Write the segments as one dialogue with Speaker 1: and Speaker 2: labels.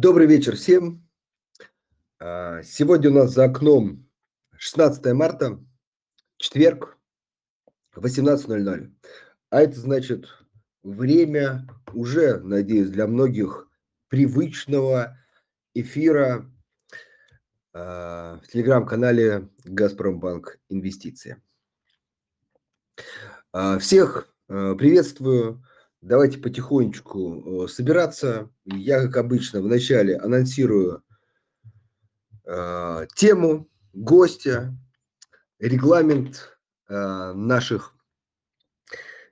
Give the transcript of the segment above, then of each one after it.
Speaker 1: Добрый вечер всем. А, сегодня у нас за окном 16 марта, четверг, 18.00. А это значит время уже, надеюсь, для многих привычного эфира а, в телеграм-канале «Газпромбанк Инвестиции». А, всех приветствую. Давайте потихонечку э, собираться. Я, как обычно, вначале анонсирую э, тему, гостя, регламент э, наших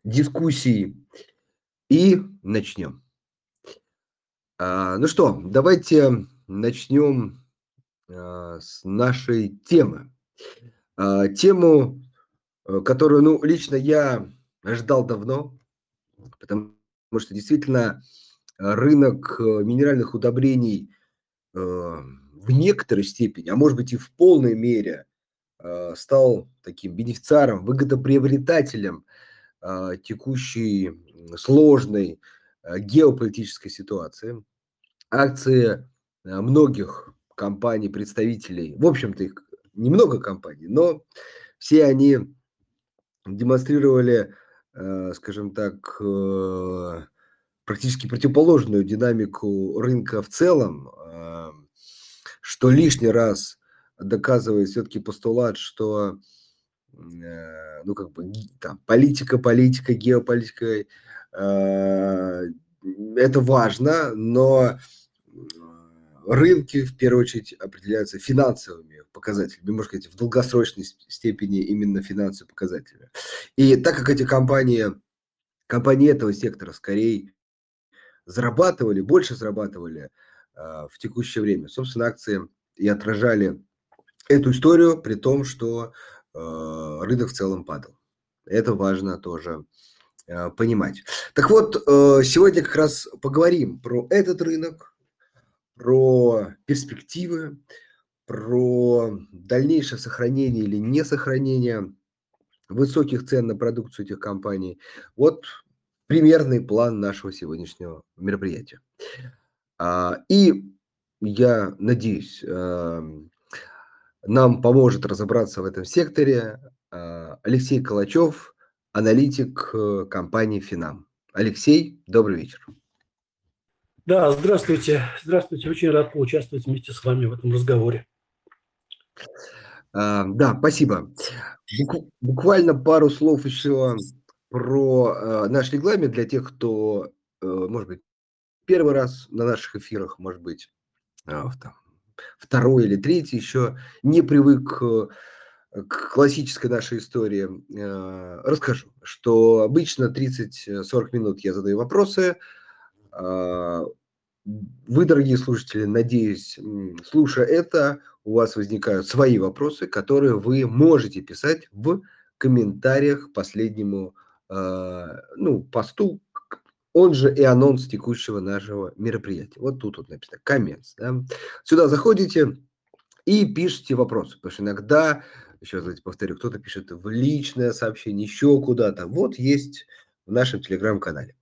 Speaker 1: дискуссий и начнем. Э, ну что, давайте начнем э, с нашей темы. Э, тему, э, которую, ну, лично я ждал давно, потому что действительно э, рынок э, минеральных удобрений э, в некоторой степени, а может быть и в полной мере, стал таким бенефициаром, выгодоприобретателем текущей сложной геополитической ситуации. Акции многих компаний, представителей, в общем-то их немного компаний, но все они демонстрировали скажем так, э, практически противоположную динамику рынка в целом, э, что лишний раз доказывает все-таки постулат, что ну, как бы, там, политика, политика, геополитика, это важно, но рынки, в первую очередь, определяются финансовыми показателями, можно сказать, в долгосрочной степени именно финансовые показатели. И так как эти компании, компании этого сектора скорее зарабатывали, больше зарабатывали э, в текущее время, собственно, акции и отражали эту историю, при том, что э, рынок в целом падал. Это важно тоже э, понимать. Так вот, э, сегодня как раз поговорим про этот рынок, про перспективы, про дальнейшее сохранение или не сохранение высоких цен на продукцию этих компаний. Вот примерный план нашего сегодняшнего мероприятия. А, и я надеюсь, эм, нам поможет разобраться в этом секторе а, Алексей Калачев, аналитик э, компании Финам. Алексей, добрый вечер.
Speaker 2: Да, здравствуйте. Здравствуйте. Очень рад поучаствовать вместе с вами в этом разговоре.
Speaker 1: А, да, спасибо. Буквально пару слов еще про э, наш регламент для тех, кто, э, может быть, первый раз на наших эфирах, может быть, э, второй или третий еще не привык к классической нашей истории. Расскажу, что обычно 30-40 минут я задаю вопросы, а, вы, дорогие слушатели, надеюсь, слушая это, у вас возникают свои вопросы, которые вы можете писать в комментариях к последнему а, ну, посту, он же и анонс текущего нашего мероприятия. Вот тут вот написано comments. Да? Сюда заходите и пишите вопросы, потому что иногда, еще раз повторю, кто-то пишет в личное сообщение, еще куда-то. Вот есть в нашем телеграм-канале.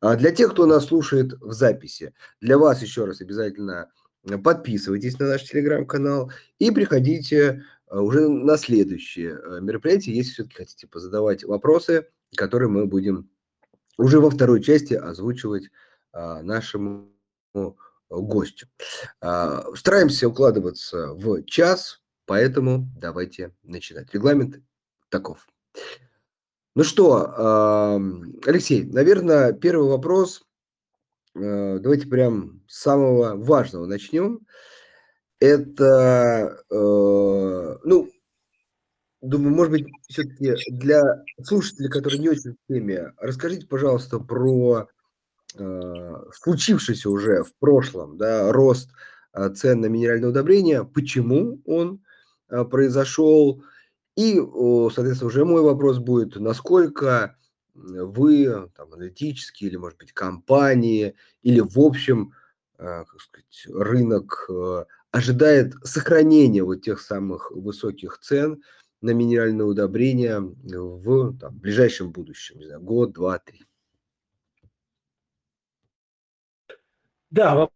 Speaker 1: А для тех, кто нас слушает в записи, для вас еще раз обязательно э, подписывайтесь на наш телеграм-канал и приходите э, уже на следующее э, мероприятие, если все-таки хотите позадавать вопросы, которые мы будем уже во второй части озвучивать а, нашему гостю. А, стараемся укладываться в час, поэтому давайте начинать. Регламент таков. Ну что, Алексей, наверное, первый вопрос. Э, давайте прям с самого важного начнем. Это, э, ну, думаю, может быть, все-таки для слушателей, которые не очень в теме, расскажите, пожалуйста, про э, случившийся уже в прошлом, да, рост цен на минеральное удобрение, почему он произошел, и, соответственно, уже мой вопрос будет, насколько вы, там, аналитические или, может быть, компании, или, в общем, э, как сказать, рынок э, ожидает сохранения вот тех самых высоких цен на минеральные удобрения в там, ближайшем будущем, не знаю, год, два, три.
Speaker 2: Да,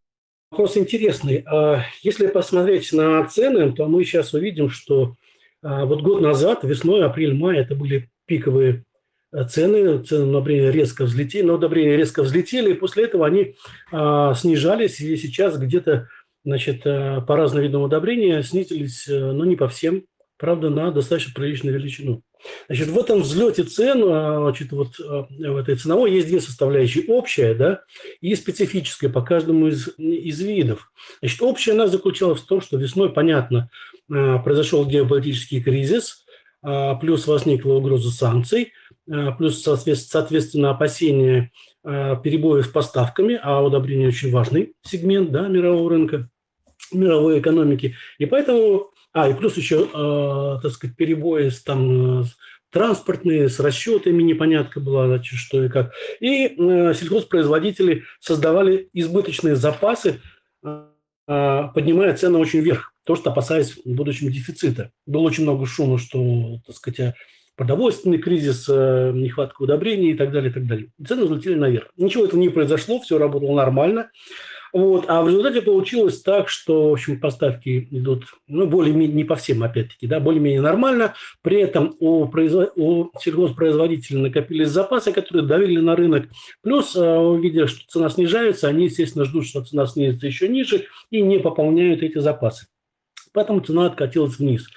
Speaker 2: вопрос интересный. А если посмотреть на цены, то мы сейчас увидим, что вот год назад, весной, апрель, май, это были пиковые э, цены, цены на удобрения резко взлетели, на удобрения резко взлетели, и после этого они а, снижались, и сейчас где-то значит, э, по разным видам удобрения снизились, э, но не по всем, правда, на достаточно приличную величину. Значит, в этом взлете цен, а, значит, вот в этой ценовой есть две составляющие. Общая, да, и специфическая по каждому из, из видов. Значит, общая она заключалась в том, что весной, понятно, произошел геополитический кризис – плюс возникла угроза санкций, плюс, соответственно, опасения перебоев с поставками, а удобрение очень важный сегмент да, мирового рынка, мировой экономики. И поэтому, а, и плюс еще, так сказать, перебои с, там, транспортные, с расчетами непонятка была, значит, что и как. И сельхозпроизводители создавали избыточные запасы, поднимая цены очень вверх то, что опасаясь в будущем дефицита. Было очень много шума, что, так сказать, продовольственный кризис, э, нехватка удобрений и так далее, и так далее. Цены взлетели наверх. Ничего этого не произошло, все работало нормально. Вот. А в результате получилось так, что, в общем, поставки идут, ну, более-менее, не по всем, опять-таки, да, более-менее нормально. При этом у, производ... у сельхозпроизводителей накопились запасы, которые давили на рынок. Плюс, э, увидев, что цена снижается, они, естественно, ждут, что цена снизится еще ниже и не пополняют эти запасы поэтому цена откатилась вниз.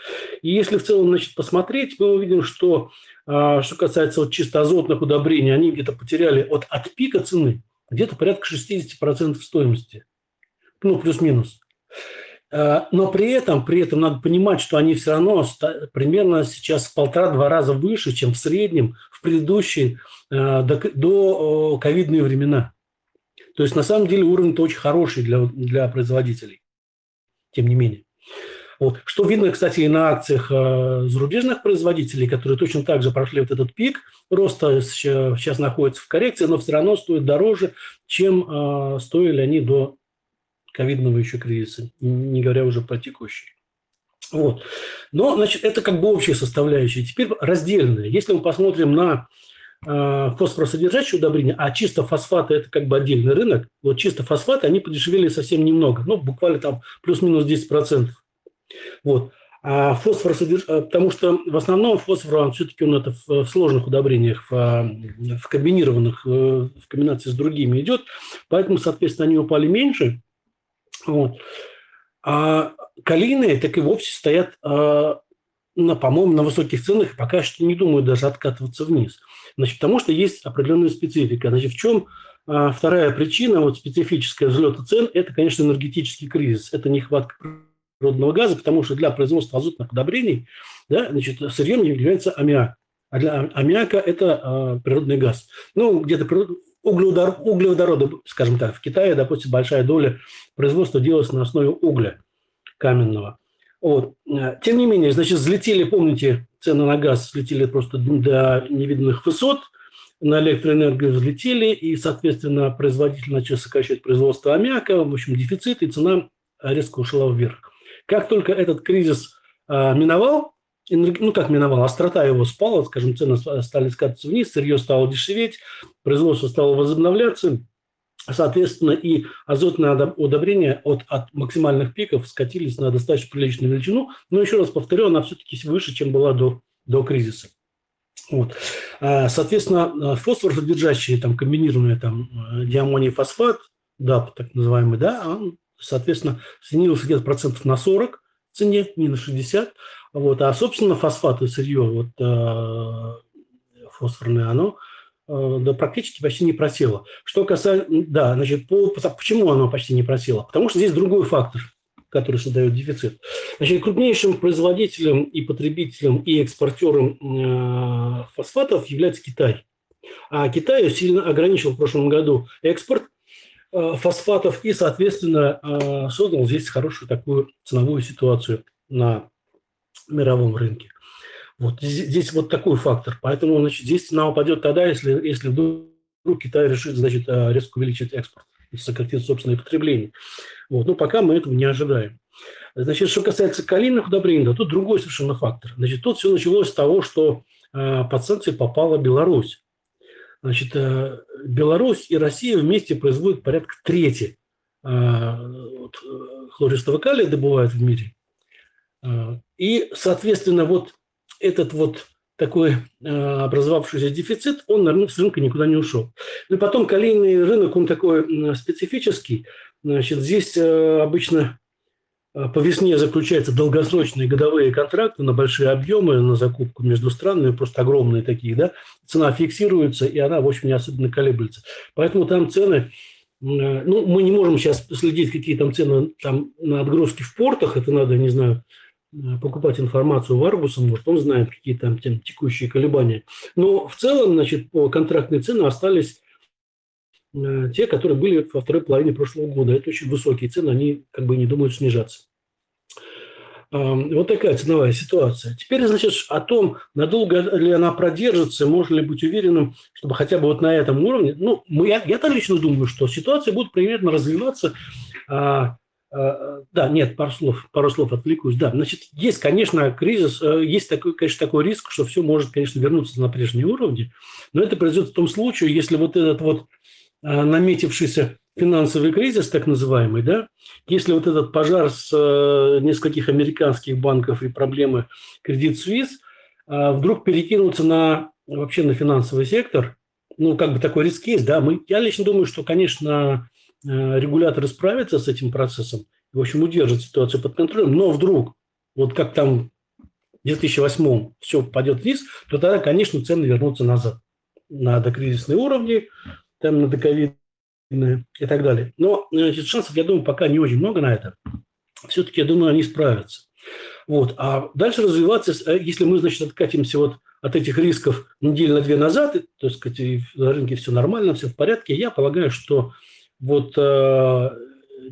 Speaker 2: И если в целом значит, посмотреть, мы увидим, что а, что касается вот чисто азотных удобрений, они где-то потеряли от, от пика цены где-то порядка 60% стоимости. Ну, плюс-минус. А, но при этом, при этом надо понимать, что они все равно примерно сейчас в полтора-два раза выше, чем в среднем в предыдущие до, до ковидные времена. То есть, на самом деле, уровень-то очень хороший для, для производителей, тем не менее. Вот. Что видно, кстати, и на акциях э, зарубежных производителей, которые точно так же прошли вот этот пик роста, сейчас находятся в коррекции, но все равно стоят дороже, чем э, стоили они до ковидного еще кризиса, не говоря уже про текущий. Вот. Но, значит, это как бы общая составляющая. Теперь раздельная. Если мы посмотрим на э, фосфоросодержащие удобрения, а чисто фосфаты – это как бы отдельный рынок, вот чисто фосфаты, они подешевели совсем немного, ну, буквально там плюс-минус 10%. Вот. А фосфор содержит, э, потому что в основном фосфор, он все-таки он это в сложных удобрениях, в, в комбинированных, э, в комбинации с другими идет, поэтому, соответственно, они упали меньше. Вот. А калийные так и вовсе стоят, э, на, по-моему, на высоких ценах, пока что не думаю даже откатываться вниз. Значит, потому что есть определенная специфика. Значит, в чем вторая причина вот специфическая взлета цен – это, конечно, энергетический кризис. Это нехватка природного газа, потому что для производства азотных удобрений да, значит, сырьем является аммиак. А для аммиака это э, природный газ. Ну, где-то углеводор, углеводороды, скажем так, в Китае, допустим, большая доля производства делается на основе угля каменного. Вот. Тем не менее, значит, взлетели, помните, цены на газ взлетели просто до невиданных высот, на электроэнергию взлетели, и, соответственно, производитель начал сокращать производство аммиака, в общем, дефицит, и цена резко ушла вверх. Как только этот кризис э, миновал, ну как миновал, острота его спала, скажем, цены стали скатываться вниз, сырье стало дешеветь, производство стало возобновляться, соответственно, и азотные удобрения от, от максимальных пиков скатились на достаточно приличную величину. Но еще раз повторю, она все-таки выше, чем была до, до кризиса. Вот. А, соответственно, фосфор, содержащий там комбинированный там э, диамоний фосфат, да, так называемый, да, он соответственно, снизился где-то процентов на 40 в цене, не на 60. Вот. А, собственно, фосфаты, сырье вот, э, фосфорное, оно э, да, практически почти не просело. Что касается, да, значит, по, почему оно почти не просело? Потому что здесь другой фактор, который создает дефицит. Значит, крупнейшим производителем и потребителем и экспортером э, фосфатов является Китай. А Китай сильно ограничил в прошлом году экспорт фосфатов и, соответственно, э, создал здесь хорошую такую ценовую ситуацию на мировом рынке. Вот здесь вот такой фактор. Поэтому значит, здесь цена упадет тогда, если, если вдруг Китай решит значит, э, резко увеличить экспорт сократить собственное потребление. Вот. Но пока мы этого не ожидаем. Значит, что касается калийных удобрений, да, тут другой совершенно фактор. Значит, тут все началось с того, что э, под санкции попала Беларусь. Значит, э, Беларусь и Россия вместе производят порядка трети вот, хлористого калия добывают в мире. И, соответственно, вот этот вот такой образовавшийся дефицит, он, наверное, с рынка никуда не ушел. Ну и потом калийный рынок, он такой специфический. Значит, здесь обычно по весне заключаются долгосрочные годовые контракты на большие объемы, на закупку между странами, просто огромные такие, да, цена фиксируется, и она, в общем, не особенно колеблется. Поэтому там цены, ну, мы не можем сейчас следить, какие там цены там на отгрузки в портах, это надо, не знаю, покупать информацию в Аргуса, может, он знает, какие там тем, текущие колебания. Но в целом, значит, по контрактной цены остались э, те, которые были во второй половине прошлого года. Это очень высокие цены, они как бы не думают снижаться. Вот такая ценовая ситуация. Теперь, значит, о том, надолго ли она продержится, можно ли быть уверенным, чтобы хотя бы вот на этом уровне, ну, мы, я, я-то лично думаю, что ситуация будет примерно развиваться. А, а, да, нет, пару слов, пару слов отвлекусь. Да, значит, есть, конечно, кризис, э, есть такой, конечно, такой риск, что все может, конечно, вернуться на прежние уровни, но это произойдет в том случае, если вот этот вот наметившийся финансовый кризис, так называемый, да, если вот этот пожар с э, нескольких американских банков и проблемы кредит Suisse э, вдруг перекинутся на вообще на финансовый сектор, ну, как бы такой риск есть, да, мы, я лично думаю, что, конечно, э, регуляторы справятся с этим процессом, в общем, удержат ситуацию под контролем, но вдруг, вот как там в 2008 все пойдет вниз, то тогда, конечно, цены вернутся назад на докризисные уровни, там на доковидные и так далее. Но значит, шансов, я думаю, пока не очень много на это. Все-таки, я думаю, они справятся. Вот. А дальше развиваться, э, если мы, значит, откатимся вот от этих рисков неделю на две назад, то есть, на рынке все нормально, все в порядке, я полагаю, что вот э,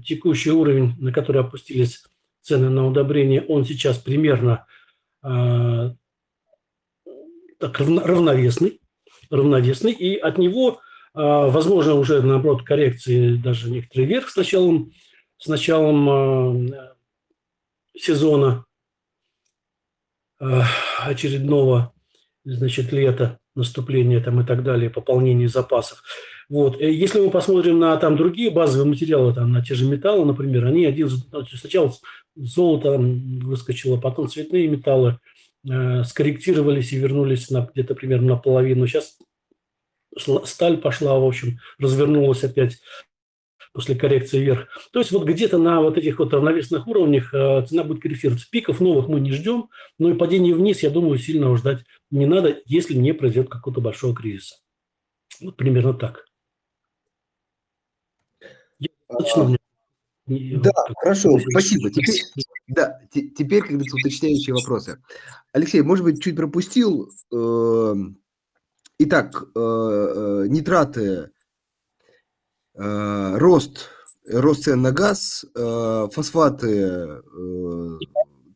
Speaker 2: текущий уровень, на который опустились цены на удобрения, он сейчас примерно э, так, равновесный, равновесный, и от него возможно, уже, наоборот, коррекции даже некоторые вверх с началом, с началом а, сезона а, очередного, значит, лета, наступления там и так далее, пополнения запасов. Вот. Э, если мы посмотрим на там другие базовые материалы, там, на те же металлы, например, они один, сначала золото выскочило, потом цветные металлы э, скорректировались и вернулись на где-то примерно на половину. Сейчас сталь пошла, в общем, развернулась опять после коррекции вверх. То есть вот где-то на вот этих вот равновесных уровнях э, цена будет корректироваться. Пиков новых мы не ждем, но и падение вниз, я думаю, сильно ждать не надо, если не произойдет какого-то большого кризиса. Вот примерно так.
Speaker 1: А, да, хорошо, спасибо. Теперь, да, теперь, как говорится, уточняющие вопросы. Алексей, может быть, чуть пропустил э, Итак, э, э, нитраты, э, рост, рост цен на газ, фосфаты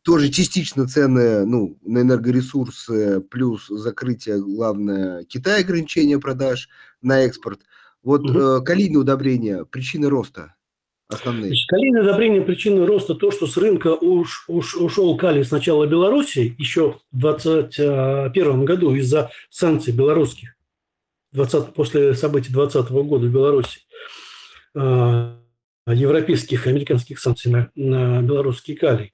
Speaker 1: тоже частично цены ну, на энергоресурсы, плюс закрытие, главное, Китая ограничения продаж на экспорт. Вот угу. калийные удобрения, причины роста основные?
Speaker 2: Значит, калийное удобрение причины роста то, что с рынка уж, уж, ушел калий сначала Беларуси еще в 2021 году из-за санкций белорусских 20, после событий 2020 года в Беларуси а, европейских, американских санкций на, на белорусский калий.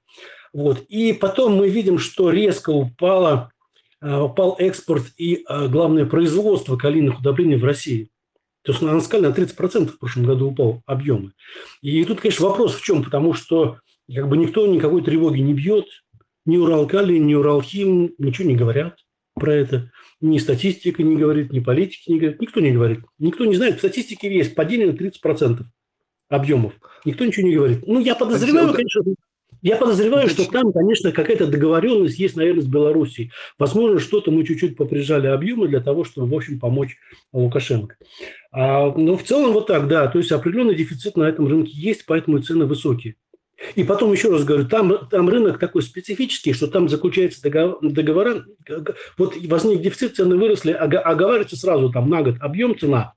Speaker 2: Вот. И потом мы видим, что резко упало, а, упал экспорт и, а, главное, производство калийных удобрений в России. То есть на скале на 30% в прошлом году упал объемы. И тут, конечно, вопрос в чем? Потому что как бы никто никакой тревоги не бьет. Ни Уралкали, ни Уралхим ничего не говорят про это. Ни статистика не говорит, ни политики не говорит. Никто не говорит. Никто не знает. В статистике есть падение на 30% объемов. Никто ничего не говорит. Ну, я подозреваю, конечно, я подозреваю, что там, конечно, какая-то договоренность есть, наверное, с Белоруссией. Возможно, что-то мы чуть-чуть поприжали объемы для того, чтобы, в общем, помочь Лукашенко. А, но в целом вот так, да. То есть определенный дефицит на этом рынке есть, поэтому цены высокие. И потом еще раз говорю, там, там рынок такой специфический, что там заключаются договор, договора. Вот возник дефицит, цены выросли, оговаривается сразу там на год объем, цена.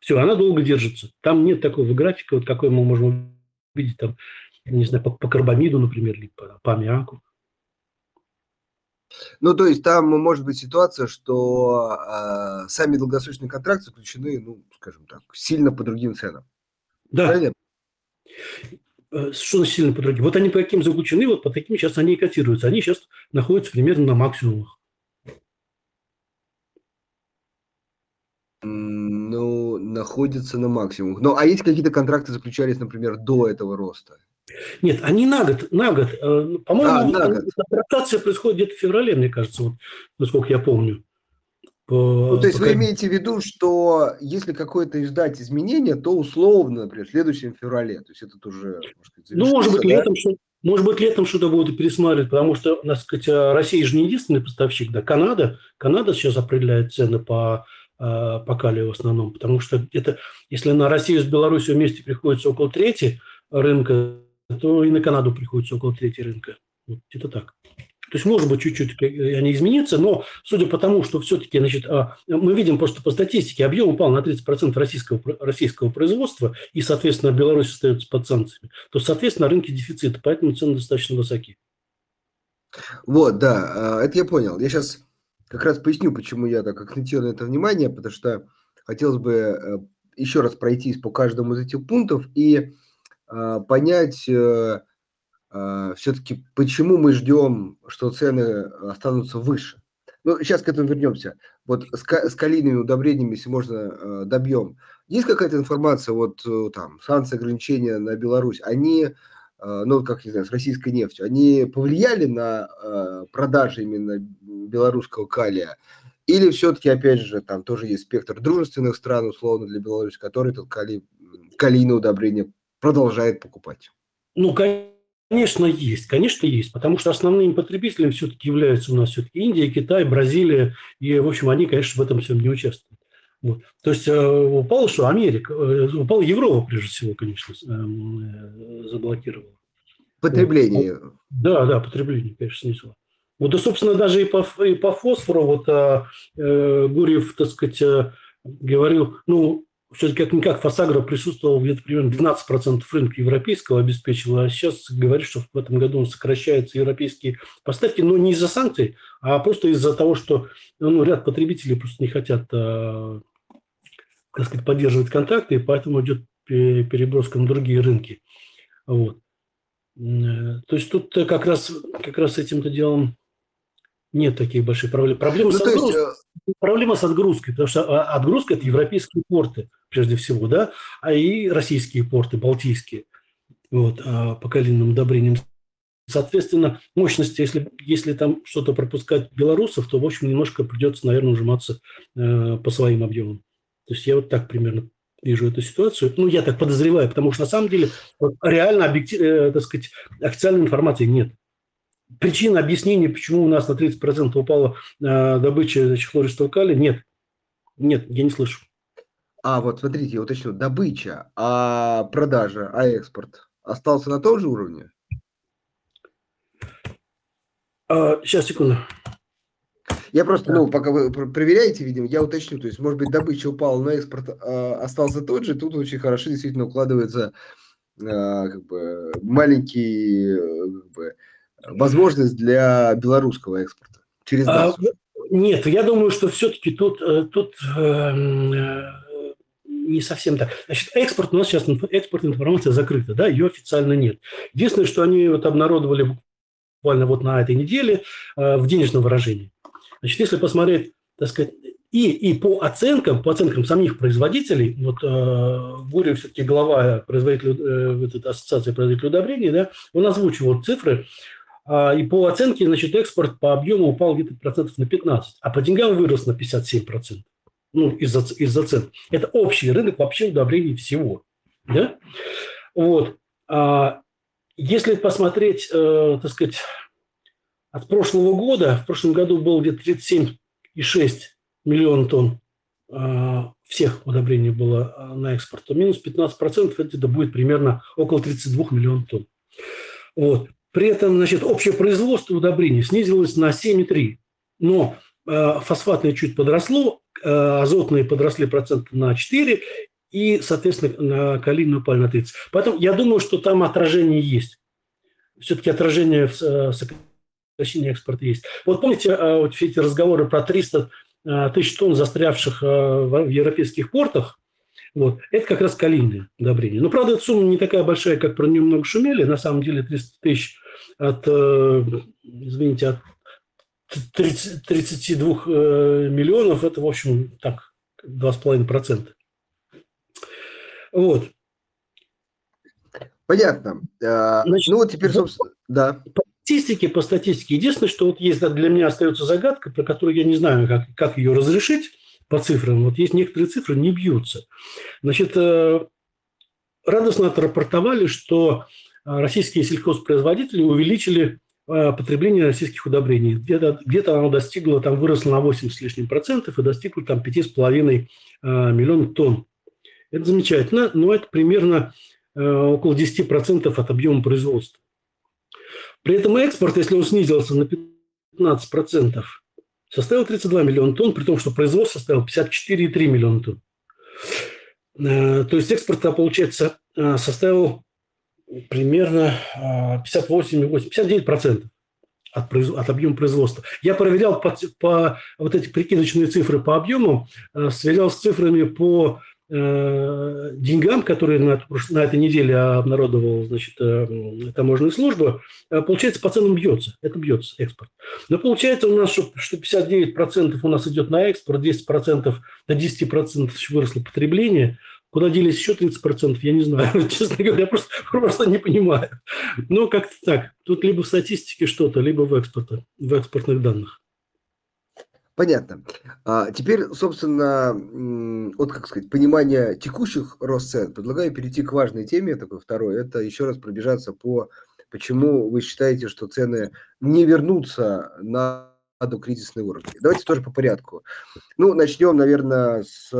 Speaker 2: Все, она долго держится. Там нет такого графика, вот какой мы можем видеть там не знаю, по, по карбамиду, например, или по, по аммиаку.
Speaker 1: Ну, то есть там может быть ситуация, что э, сами долгосрочные контракты заключены, ну, скажем так, сильно по другим ценам.
Speaker 2: Да. Правильно? Э, что сильно по другим? Вот они по каким заключены, вот по таким сейчас они и котируются. Они сейчас находятся примерно на максимумах.
Speaker 1: Ну, находятся на максимумах. Ну, а есть какие-то контракты заключались, например, до этого роста?
Speaker 2: Нет, они на год, на год. Э, ну, по-моему, а, адаптация происходит где-то в феврале, мне кажется, вот, насколько я помню.
Speaker 1: Ну, то есть пока... вы имеете в виду, что если какое-то ждать изменения, то условно, например, в следующем феврале, то есть это уже,
Speaker 2: может Ну, может быть, да? летом, может быть, летом что-то будут пересматривать, потому что, так сказать, Россия же не единственный поставщик, да, Канада, Канада сейчас определяет цены по, а, по калию в основном, потому что это, если на Россию с Беларусью вместе приходится около трети рынка, то и на Канаду приходится около трети рынка. Вот это так. То есть, может быть, чуть-чуть э, они изменятся, но судя по тому, что все-таки, значит, а, мы видим просто по статистике, объем упал на 30% российского, российского производства, и, соответственно, Беларусь остается под санкциями, то, соответственно, рынки дефицита, поэтому цены достаточно высоки.
Speaker 1: Вот, да, а, это я понял. Я сейчас как раз поясню, почему я так акцентирую на это внимание, потому что хотелось бы э, еще раз пройтись по каждому из этих пунктов и а, понять, э, а, все-таки почему мы ждем, что цены останутся выше. Ну, сейчас к этому вернемся. Вот с, с калийными удобрениями, если можно, а, добьем. Есть какая-то информация, вот э, там, санкции, ограничения на Беларусь, они, а, ну, как не знаю, с российской нефтью, они повлияли на продажи именно белорусского калия? Или все-таки, опять же, там тоже есть спектр дружественных стран, условно, для Беларуси, которые этот калий, калийное удобрение продолжает покупать?
Speaker 2: Ну, конечно есть, конечно, есть, потому что основными потребителями все-таки являются у нас все-таки Индия, Китай, Бразилия, и, в общем, они, конечно, в этом всем не участвуют. Вот. То есть э, упало что? Америка, э, упала Европа, прежде всего, конечно, э, заблокировала.
Speaker 1: Потребление.
Speaker 2: Вот. Да, да, потребление, конечно, снизило. Вот, да, собственно, даже и по, и по фосфору, вот э, Гурьев, так сказать, говорил, ну, все-таки как-никак Фосагро присутствовал где-то примерно 12% рынка европейского обеспечил, а сейчас говорит, что в этом году он сокращается европейские поставки, но не из-за санкций, а просто из-за того, что ну, ряд потребителей просто не хотят э, так сказать, поддерживать контакты, и поэтому идет переброска на другие рынки. Вот. Э, то есть тут как раз, как раз этим-то делом нет таких больших проблем. Проблема, ну, с, отгруз... есть... Э, проблема с отгрузкой, потому что а, отгрузка – это европейские порты, прежде всего, да, а и российские порты, балтийские, вот, а, по калийным удобрениям. Соответственно, мощности, если, если там что-то пропускать белорусов, то, в общем, немножко придется, наверное, ужиматься э, по своим объемам. То есть я вот так примерно вижу эту ситуацию. Ну, я так подозреваю, потому что на самом деле вот, реально объектив, э, так сказать, официальной информации нет причин объяснения, почему у нас на 30% упала э, добыча хлористого калия, нет. Нет, я не слышу.
Speaker 1: А вот смотрите, я уточню, добыча, а продажа, а экспорт остался на том же уровне?
Speaker 2: А, сейчас, секунду.
Speaker 1: Я просто, ну, пока вы проверяете, видимо, я уточню, то есть, может быть, добыча упала, но экспорт а, остался тот же, тут очень хорошо действительно укладывается а, как бы маленький как бы, возможность для белорусского экспорта через
Speaker 2: нас? А, нет, я думаю, что все-таки тут, э, тут эм, э, не совсем так. Значит, экспорт у нас сейчас экспортная информация закрыта, да, ее официально нет. Единственное, что они вот обнародовали буквально вот на этой неделе э, в денежном выражении. Значит, если посмотреть, так сказать, и, и по оценкам, по оценкам самих производителей, вот э, Гурьев все-таки глава производителей, э, ассоциации производителей удобрений, да, он озвучивал цифры, а, и по оценке, значит, экспорт по объему упал где-то процентов на 15, а по деньгам вырос на 57 процентов. Ну, из-за из цен. Это общий рынок вообще удобрений всего. Да? Вот. А если посмотреть, э, так сказать, от прошлого года, в прошлом году было где-то 37,6 миллиона тонн э, всех удобрений было на экспорт, то минус 15% это будет примерно около 32 миллионов тонн. Вот. При этом, значит, общее производство удобрений снизилось на 7,3. Но э, фосфатное чуть подросло, э, азотные подросли процент на 4, и, соответственно, на калийную упали на 30. Поэтому я думаю, что там отражение есть. Все-таки отражение в э, сокращении экспорта есть. Вот помните вот все эти разговоры про 300 э, тысяч тонн застрявших в европейских портах? Вот. Это как раз калийные удобрения. Но, правда, эта сумма не такая большая, как про нее много шумели. На самом деле 300 тысяч от, э, извините, от 30, 32 э, миллионов – это, в общем, так, 2,5%. Вот.
Speaker 1: Понятно. А, Значит, ну, вот теперь, собственно, да.
Speaker 2: По статистике, по статистике, единственное, что вот есть для меня остается загадка, про которую я не знаю, как, как ее разрешить по цифрам. Вот есть некоторые цифры, не бьются. Значит, э, радостно отрапортовали, что российские сельхозпроизводители увеличили э, потребление российских удобрений. Где-то где оно достигло, там выросло на 8 с лишним процентов и достигло там 5,5 миллионов тонн. Это замечательно, но это примерно Э, около 10% от объема производства. При этом экспорт, если он снизился на 15%, составил 32 миллиона тонн, при том, что производство составило 54,3 миллиона тонн. Э, то есть экспорт, получается, э, составил примерно 58-59% от, произ... от объема производства. Я проверял по, по вот эти прикидочные цифры по объему, сверял с цифрами по Э, деньгам, которые на, на этой неделе обнародовала значит, э, таможенная служба, э, получается, по ценам бьется. Это бьется экспорт. Но получается у нас, что, что 59% у нас идет на экспорт, 10% до 10% выросло потребление. Куда делись еще 30%, я не знаю. Честно говоря, просто, просто не понимаю. Но как-то так. Тут либо в статистике что-то, либо в, экспорте, в экспортных данных.
Speaker 1: Понятно. А теперь, собственно, вот, как сказать, понимание текущих рост цен, предлагаю перейти к важной теме, такой второй, это еще раз пробежаться по, почему вы считаете, что цены не вернутся на докризисный уровень. Давайте тоже по порядку. Ну, начнем, наверное, с,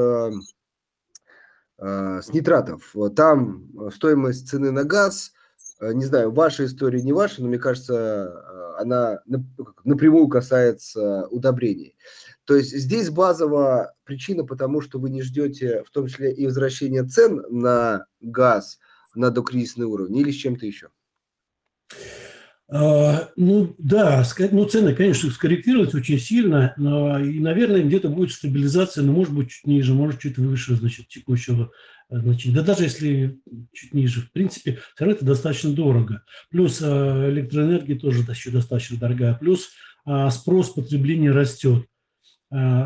Speaker 1: с нитратов. Там стоимость цены на газ, э, не знаю, ваша история, не ваша, но мне кажется, она ну, напрямую касается удобрений. То есть здесь базовая причина, потому что вы не ждете в том числе и возвращения цен на газ на докризисный уровень или с чем-то еще?
Speaker 2: А, ну да, ну цены, конечно, скорректируются очень сильно, но и, наверное, где-то будет стабилизация, но может быть чуть ниже, может чуть выше, значит, текущего значит, да даже если чуть ниже, в принципе, все равно это достаточно дорого. Плюс а, электроэнергия тоже еще достаточно дорогая. Плюс а, спрос потребления растет.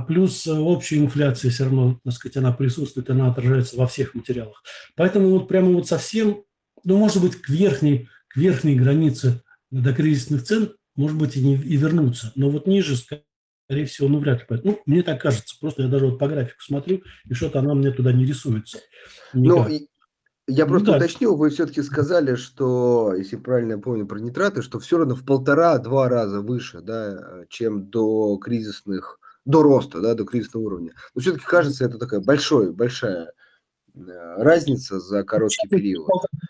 Speaker 2: Плюс общая инфляция все равно, так сказать, она присутствует, она отражается во всех материалах. Поэтому вот прямо вот совсем, ну, может быть, к верхней, к верхней границе до кризисных цен, может быть, и, не, и вернуться. Но вот ниже, скорее всего, ну, вряд ли. Ну, мне так кажется. Просто я даже вот по графику смотрю, и что-то она мне туда не рисуется.
Speaker 1: Никак. Ну, я ну просто ну, да. уточнил, вы все-таки сказали, что, если правильно я помню про нитраты, что все равно в полтора-два раза выше, да, чем до кризисных, до роста, да, до кризисного уровня. Но все-таки кажется, это такая большой, большая Э, разница за короткий период.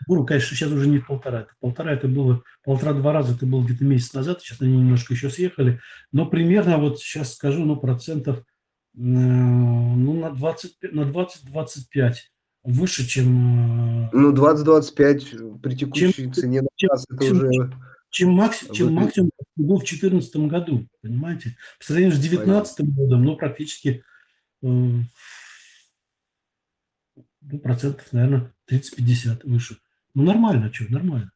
Speaker 2: Ну, конечно, сейчас уже не полтора. Это полтора это было, полтора-два раза это было где-то месяц назад, сейчас они немножко еще съехали. Но примерно, вот сейчас скажу, ну, процентов э, ну, на 20, на 20-25 выше, чем...
Speaker 1: Э, ну, 20-25 при текущей чем, цене на
Speaker 2: чем, это чем, уже... Чем, максимум, чем максимум был в 2014 году, понимаете? По сравнению с 2019 годом, ну, практически ну, процентов, наверное, 30-50 выше. Ну, нормально, что, нормально.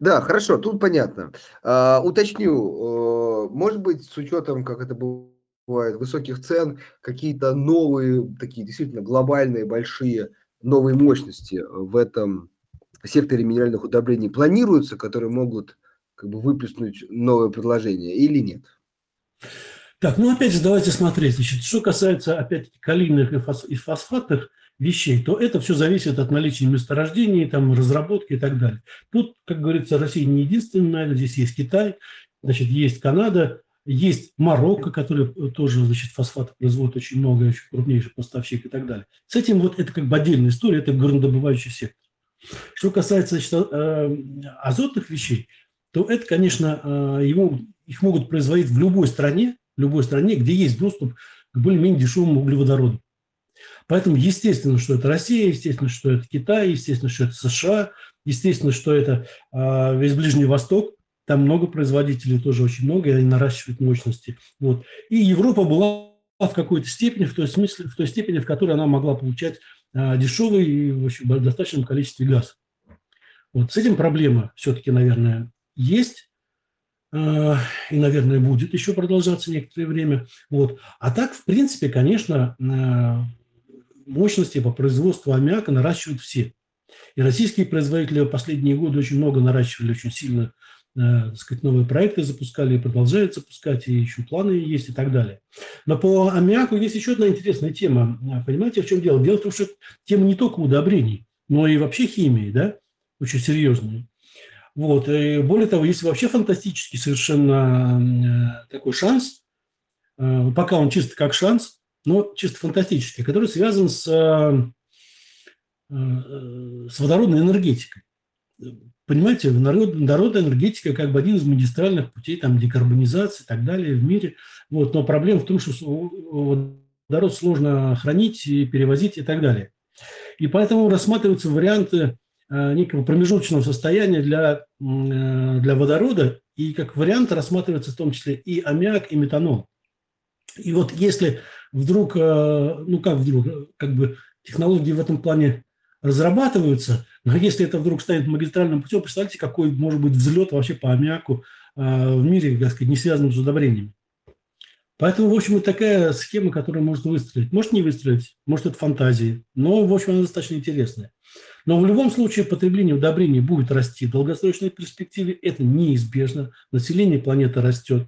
Speaker 1: Да, хорошо, тут понятно. А, уточню, может быть, с учетом, как это бывает, высоких цен, какие-то новые, такие действительно глобальные, большие, новые мощности в этом секторе минеральных удобрений планируются, которые могут как бы выплеснуть новое предложение или нет?
Speaker 2: Так, ну опять же, давайте смотреть. Значит, что касается, опять калийных и фосфатных вещей, то это все зависит от наличия месторождений, там, разработки и так далее. Тут, как говорится, Россия не единственная, здесь есть Китай, значит, есть Канада, есть Марокко, который тоже, значит, фосфаты производит очень много, очень крупнейший поставщик и так далее. С этим вот это как бы отдельная история, это горнодобывающий сектор. Что касается значит, э, азотных вещей, то это, конечно, э, ему, их могут производить в любой стране, в любой стране, где есть доступ к более-менее дешевому углеводороду. Поэтому естественно, что это Россия, естественно, что это Китай, естественно, что это США, естественно, что это э, весь Ближний Восток. Там много производителей, тоже очень много, и они наращивают мощности. Вот. И Европа была в какой-то степени, в той, смысле, в той степени, в которой она могла получать а, дешевый и в общем, достаточном количестве газ. Вот с этим проблема все-таки, наверное, есть. А, и, наверное, будет еще продолжаться некоторое время. Вот. А так, в принципе, конечно, мощности по производству аммиака наращивают все. И российские производители в последние годы очень много наращивали, очень сильно э, так сказать, новые проекты запускали и продолжают запускать, и еще планы есть и так далее. Но по аммиаку есть еще одна интересная тема. Понимаете, в чем дело? Дело в том, что тема не только удобрений, но и вообще химии, да, очень серьезная. Вот. И более того, есть вообще фантастический совершенно э, такой шанс, э, пока он чисто как шанс, но чисто фантастический, который связан с, э, с водородной энергетикой. Понимаете, народ, народная энергетика как бы один из магистральных путей там, декарбонизации и так далее в мире. Вот. Но проблема в том, что водород сложно хранить и перевозить и так далее. И поэтому рассматриваются варианты Э, некого промежуточного состояния для, э, для водорода, и как вариант рассматривается в том числе и аммиак, и метанол. И вот если вдруг, э, ну как вдруг, как бы технологии в этом плане разрабатываются, но если это вдруг станет магистральным путем, представьте, какой может быть взлет вообще по аммиаку в мире, так сказать, не связанным с удобрениями. Поэтому, в общем, это такая схема, которая может выстрелить. Может не выстрелить, может это фантазии, но, в общем, она достаточно интересная. Но в любом случае потребление удобрений будет расти в долгосрочной перспективе. Это неизбежно. Население планеты растет.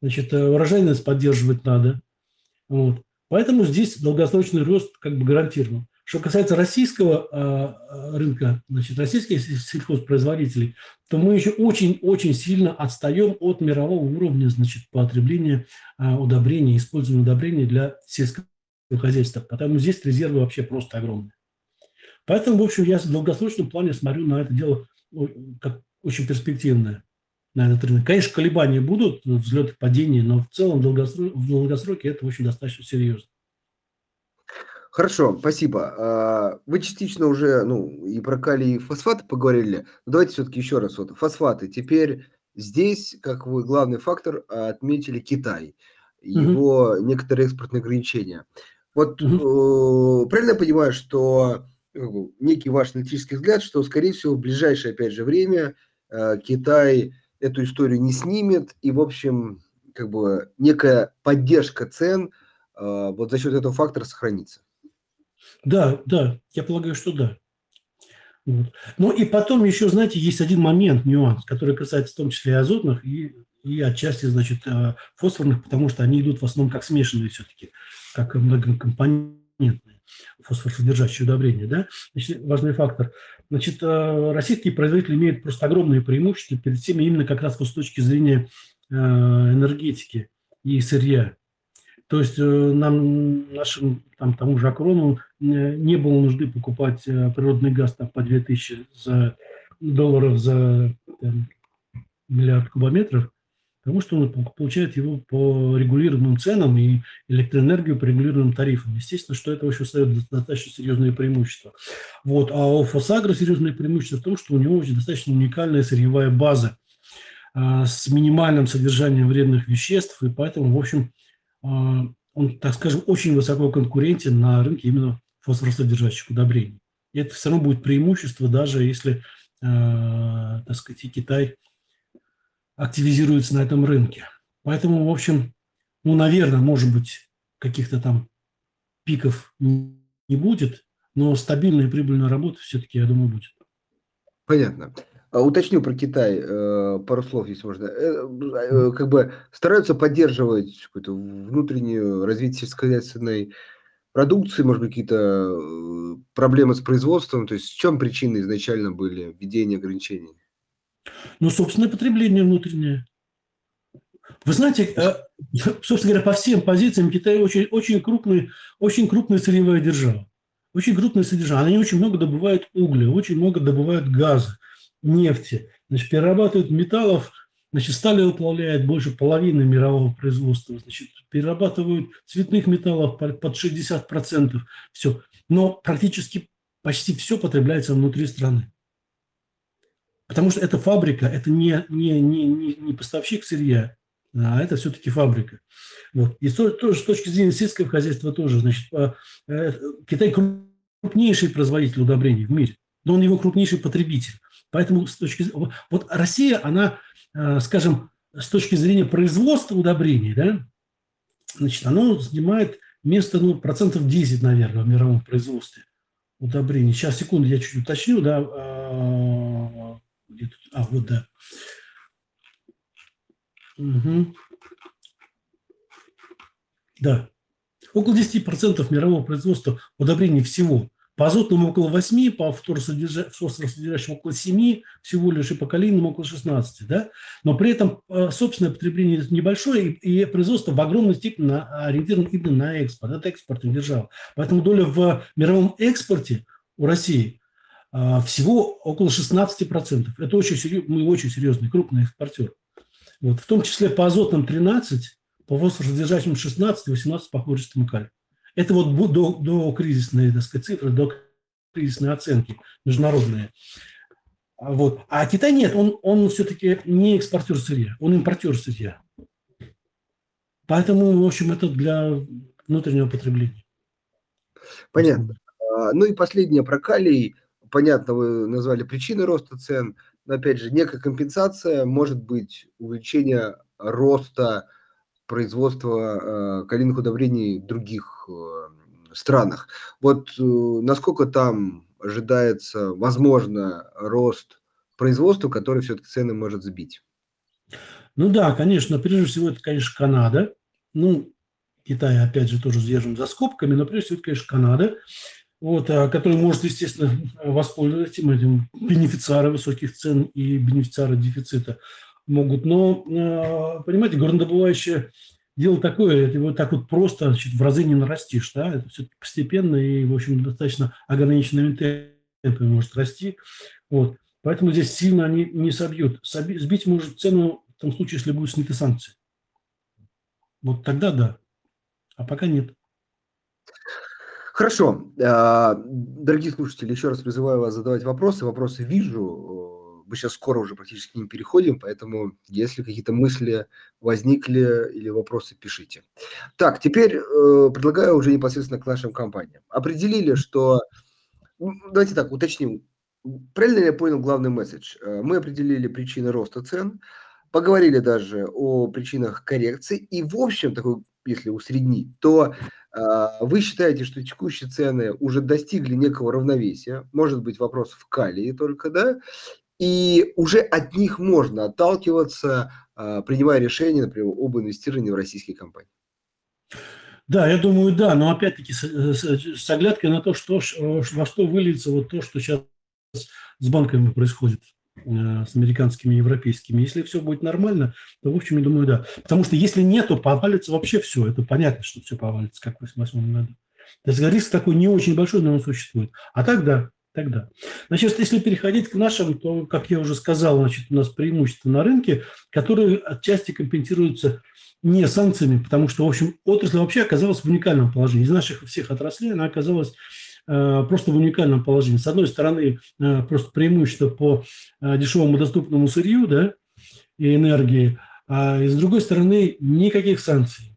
Speaker 2: Значит, э, урожайность поддерживать надо. Вот. Поэтому здесь долгосрочный рост как бы гарантирован. Что касается российского э, рынка, значит, российских сельхозпроизводителей, то мы еще очень-очень сильно отстаем от мирового уровня значит, потребления э, удобрений, использования удобрений для сельского хозяйства. Потому здесь резервы вообще просто огромные. Поэтому, в общем, я в долгосрочном плане смотрю на это дело как очень перспективное на этот рынок. Конечно, колебания будут, взлеты, падения, но в целом в долгосроке, в долгосроке это очень достаточно серьезно.
Speaker 1: Хорошо, спасибо. А, вы частично уже ну, и про калий, и фосфаты поговорили. Но давайте все-таки еще раз. Вот фосфаты. Теперь здесь, как вы главный фактор, отметили Китай. Его угу. некоторые экспортные ограничения. Вот угу. правильно я понимаю, что некий ваш аналитический взгляд, что, скорее всего, в ближайшее, опять же, время э, Китай эту историю не снимет, и, в общем, как бы некая поддержка цен э, вот за счет этого фактора сохранится.
Speaker 2: Да, да, я полагаю, что да. Вот. Ну и потом еще, знаете, есть один момент, нюанс, который касается в том числе и азотных, и, и отчасти, значит, э, фосфорных, потому что они идут в основном как смешанные все-таки, как многокомпонентные фосфорсодержащие удобрения. Да? Значит, важный фактор. Значит, э, российские производители имеют просто огромные преимущества перед всеми именно как раз вот с точки зрения э, энергетики и сырья. То есть э, нам, нашим там, тому же Акрону не было нужды покупать природный газ там, по 2000 за, долларов за там, миллиард кубометров, потому что он получает его по регулируемым ценам и электроэнергию по регулируемым тарифам. Естественно, что это еще создает достаточно серьезные преимущества. Вот. А у Фосагро серьезное преимущество в том, что у него очень достаточно уникальная сырьевая база а, с минимальным содержанием вредных веществ, и поэтому, в общем, а, он, так скажем, очень высоко конкурентен на рынке именно фосфоросодержащих удобрений. И это все равно будет преимущество, даже если, а, так сказать, и Китай – активизируется на этом рынке. Поэтому, в общем, ну, наверное, может быть, каких-то там пиков не будет, но стабильная и прибыльная работа все-таки, я думаю, будет.
Speaker 1: Понятно. А, уточню про Китай э, пару слов, если можно. Э, э, как бы стараются поддерживать какое-то внутреннее развитие сельскохозяйственной продукции, может быть, какие-то проблемы с производством. То есть в чем причины изначально были введения ограничений?
Speaker 2: Ну, собственное потребление внутреннее. Вы знаете, э, собственно говоря, по всем позициям Китай очень, очень, крупный, очень крупная сырьевая держава. Очень крупная содержание. Они очень много добывают угля, очень много добывают газа, нефти. Значит, перерабатывают металлов, значит, стали уплавляет больше половины мирового производства. Значит, перерабатывают цветных металлов под 60%. Все. Но практически почти все потребляется внутри страны. Потому что это фабрика, это не, не, не, не, поставщик сырья, а это все-таки фабрика. Вот. И тоже с точки зрения сельского хозяйства тоже. Значит, э, Китай крупнейший производитель удобрений в мире, но он его крупнейший потребитель. Поэтому с точки вот Россия, она, э, скажем, с точки зрения производства удобрений, да, значит, оно занимает место, ну, процентов 10, наверное, в мировом производстве удобрений. Сейчас, секунду, я чуть уточню, да. А, а вот, да. Угу. Да. Около 10% мирового производства удобрений всего. По азотному около 8, по фосфоросодержащим около 7 всего лишь, и по калийным около 16. Да? Но при этом э, собственное потребление небольшое, и производство в огромной степени ориентировано именно на экспорт. Это экспортная держава. Поэтому доля в мировом экспорте у России всего около 16%. Это очень серьезный, мы очень серьезный, крупный экспортер. Вот. В том числе по азотным 13, по фосфоросодержащим 16, 18 по хлористому калию. Это вот до, до кризисные, так сказать, цифры, до кризисной оценки международные. А вот. А Китай нет, он, он все-таки не экспортер сырья, он импортер сырья. Поэтому, в общем, это для внутреннего потребления.
Speaker 1: Понятно. А, ну и последнее про калий. Понятно, вы назвали причины роста цен. Но опять же, некая компенсация может быть увеличение роста производства э, калийных удобрений в других э, странах. Вот э, насколько там ожидается, возможно, рост производства, который все-таки цены может сбить?
Speaker 2: Ну да, конечно, прежде всего это, конечно, Канада. Ну, Китай, опять же, тоже сдержим за скобками, но прежде всего это, конечно, Канада, вот, который может, естественно, воспользоваться этим, этим бенефициары высоких цен и бенефициары дефицита могут. Но, э, понимаете, горнодобывающее дело такое, это вот так вот просто значит, в разы не нарастишь. Да? Это все постепенно и, в общем, достаточно ограниченными темпами может расти. Вот. Поэтому здесь сильно они не собьют. Сбить может цену в том случае, если будут сняты санкции. Вот тогда да. А пока нет.
Speaker 1: Хорошо. А, дорогие слушатели, еще раз призываю вас задавать вопросы. Вопросы вижу мы сейчас скоро уже практически к ним переходим, поэтому если какие-то мысли возникли или вопросы, пишите. Так, теперь э, предлагаю уже непосредственно к нашим компаниям. Определили, что... Давайте так, уточним. Правильно я понял главный месседж? Э, мы определили причины роста цен, поговорили даже о причинах коррекции, и в общем, такой, если усреднить, то э, вы считаете, что текущие цены уже достигли некого равновесия, может быть вопрос в калии только, да, и уже от них можно отталкиваться, а, принимая решение, например, об инвестировании в российские компании.
Speaker 2: Да, я думаю, да, но опять-таки с, с оглядкой на то, что, во что выльется вот то, что сейчас с банками происходит, э, с американскими и европейскими. Если все будет нормально, то, в общем, я думаю, да. Потому что если нет, то повалится вообще все. Это понятно, что все повалится, как в 2008 году. То есть риск такой не очень большой, но он существует. А так да, тогда. Значит, если переходить к нашим, то, как я уже сказал, значит, у нас преимущества на рынке, которые отчасти компенсируются не санкциями, потому что, в общем, отрасль вообще оказалась в уникальном положении. Из наших всех отраслей она оказалась э, просто в уникальном положении. С одной стороны, э, просто преимущество по э, дешевому доступному сырью да, и энергии, а с другой стороны, никаких санкций.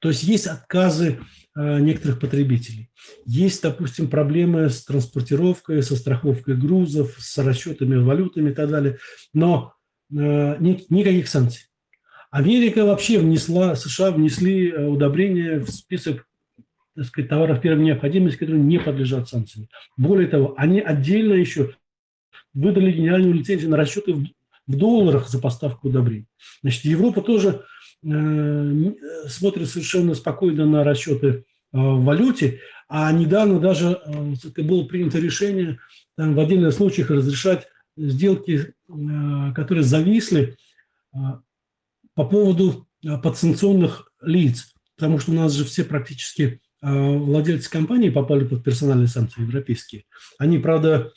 Speaker 2: То есть есть отказы Э, некоторых потребителей. Есть, допустим, проблемы с транспортировкой, со страховкой грузов, с расчетами валютами и так далее, но э, никаких санкций. Америка вообще внесла, США внесли э, удобрения в список так сказать, товаров первой необходимости, которые не подлежат санкциям. Более того, они отдельно еще выдали генеральную лицензию на расчеты в, долларах за поставку удобрений. Значит, Европа тоже Э, смотрят совершенно спокойно на расчеты э, в валюте, а недавно даже э, было принято решение там, в отдельных случаях разрешать сделки, которые зависли по поводу подсанкционных лиц, потому что у нас же все практически владельцы компании попали под персональные санкции европейские. Они, правда,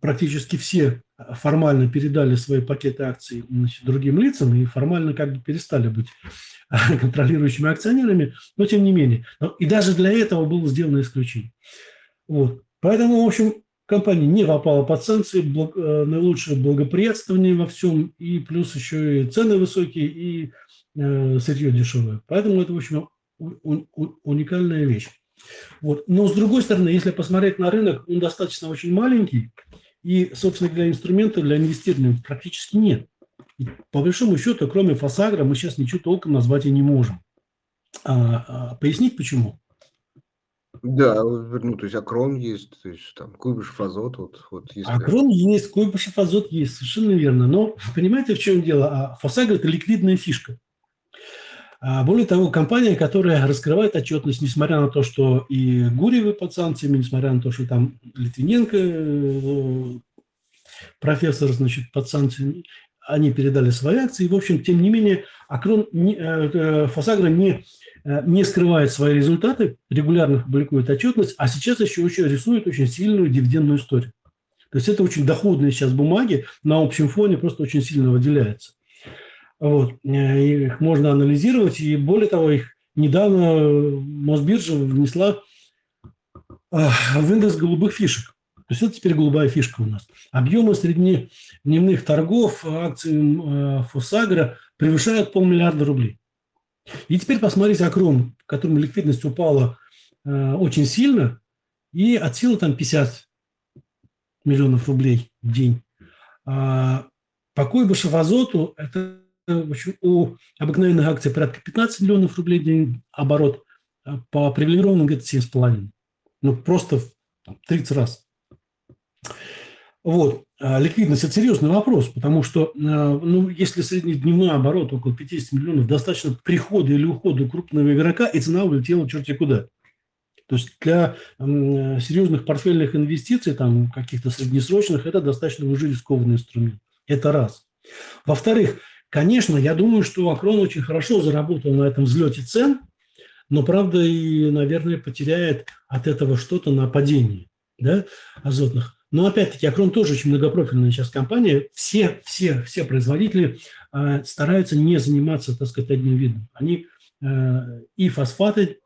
Speaker 2: практически все формально передали свои пакеты акций значит, другим лицам и формально как бы перестали быть контролирующими акционерами, но тем не менее. И даже для этого было сделано исключение. Вот. Поэтому, в общем, компания не попала под санкции, благ, э, наилучшее благоприятствование во всем, и плюс еще и цены высокие, и э, сырье дешевое. Поэтому это, в общем, уникальная вещь. Вот. Но с другой стороны, если посмотреть на рынок, он достаточно очень маленький, и, собственно, для инструмента, для инвестирования практически нет. И по большому счету, кроме Фосагра, мы сейчас ничего толком назвать и не можем. А, а, пояснить почему?
Speaker 1: Да, ну, то есть Акрон есть, то есть там Куйбышев Азот, вот, вот
Speaker 2: если... Акрон есть, Куйбышев Азот есть, совершенно верно. Но понимаете, в чем дело? А Фосагра – это ликвидная фишка. А более того, компания, которая раскрывает отчетность, несмотря на то, что и Гурьевы под санкциями, несмотря на то, что там Литвиненко, э, профессор, значит, под санкциями, они передали свои акции. В общем, тем не менее, Акрон, э, э, Фосагра не, не скрывает свои результаты, регулярно публикует отчетность, а сейчас еще очень рисует очень сильную дивидендную историю. То есть это очень доходные сейчас бумаги на общем фоне просто очень сильно выделяется. Вот. Э, их можно анализировать. И более того, их недавно Мосбиржа внесла э, в индекс голубых фишек. То есть это теперь голубая фишка у нас. Объемы среднедневных торгов акций э, Фосагра превышают полмиллиарда рублей. И теперь посмотрите Акрон, в котором ликвидность упала очень сильно, и от силы там 50 миллионов рублей в день. А по Койбышев Азоту это в общем, у обыкновенных акций порядка 15 миллионов рублей день оборот, а по привилегированным где-то 7,5. Ну, просто в 30 раз. Вот. А ликвидность – это серьезный вопрос, потому что, а, ну, если среднедневной оборот около 50 миллионов, достаточно прихода или ухода крупного игрока, и цена улетела черти куда. То есть для серьезных портфельных инвестиций, там каких-то среднесрочных, это достаточно уже рискованный инструмент. Это раз. Во-вторых, Конечно, я думаю, что Акрон очень хорошо заработал на этом взлете цен, но, правда, и, наверное, потеряет от этого что-то на падении да, азотных. Но, опять-таки, Акрон тоже очень многопрофильная сейчас компания. Все, все, все производители э, стараются не заниматься, так сказать, одним видом. Они э, и фосфаты,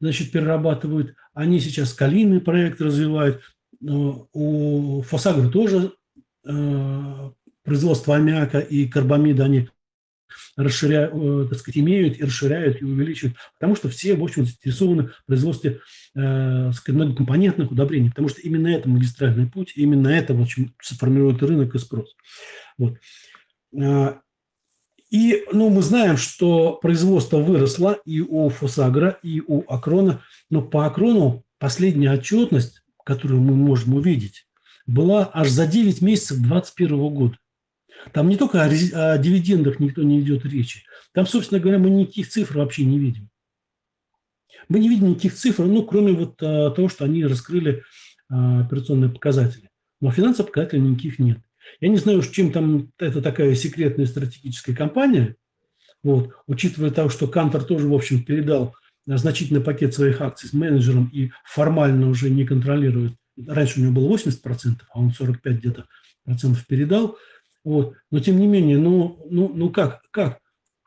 Speaker 2: значит, перерабатывают, они сейчас калийный проект развивают. У Фосагра тоже э, производство аммиака и карбамида они расширяют, э, так сказать, имеют и расширяют и увеличивают, потому что все, в общем, заинтересованы в производстве э, сказать, многокомпонентных удобрений, потому что именно это магистральный путь, именно это, в общем, сформирует рынок и спрос. Вот. А, и ну, мы знаем, что производство выросло и у Фосагра, и у Акрона, но по Акрону последняя отчетность, которую мы можем увидеть, была аж за 9 месяцев 2021 года. Там не только о, о дивидендах никто не ведет речи. Там, собственно говоря, мы никаких цифр вообще не видим. Мы не видим никаких цифр, ну, кроме вот а, того, что они раскрыли а, операционные показатели. Но финансовых показателей никаких нет. Я не знаю, чем там это такая секретная стратегическая компания, вот, учитывая того, что Кантор тоже, в общем, передал значительный пакет своих акций с менеджером и формально уже не контролирует. Раньше у него было 80%, а он 45 где-то процентов передал. Вот. Но тем не менее, ну, ну, ну как, как?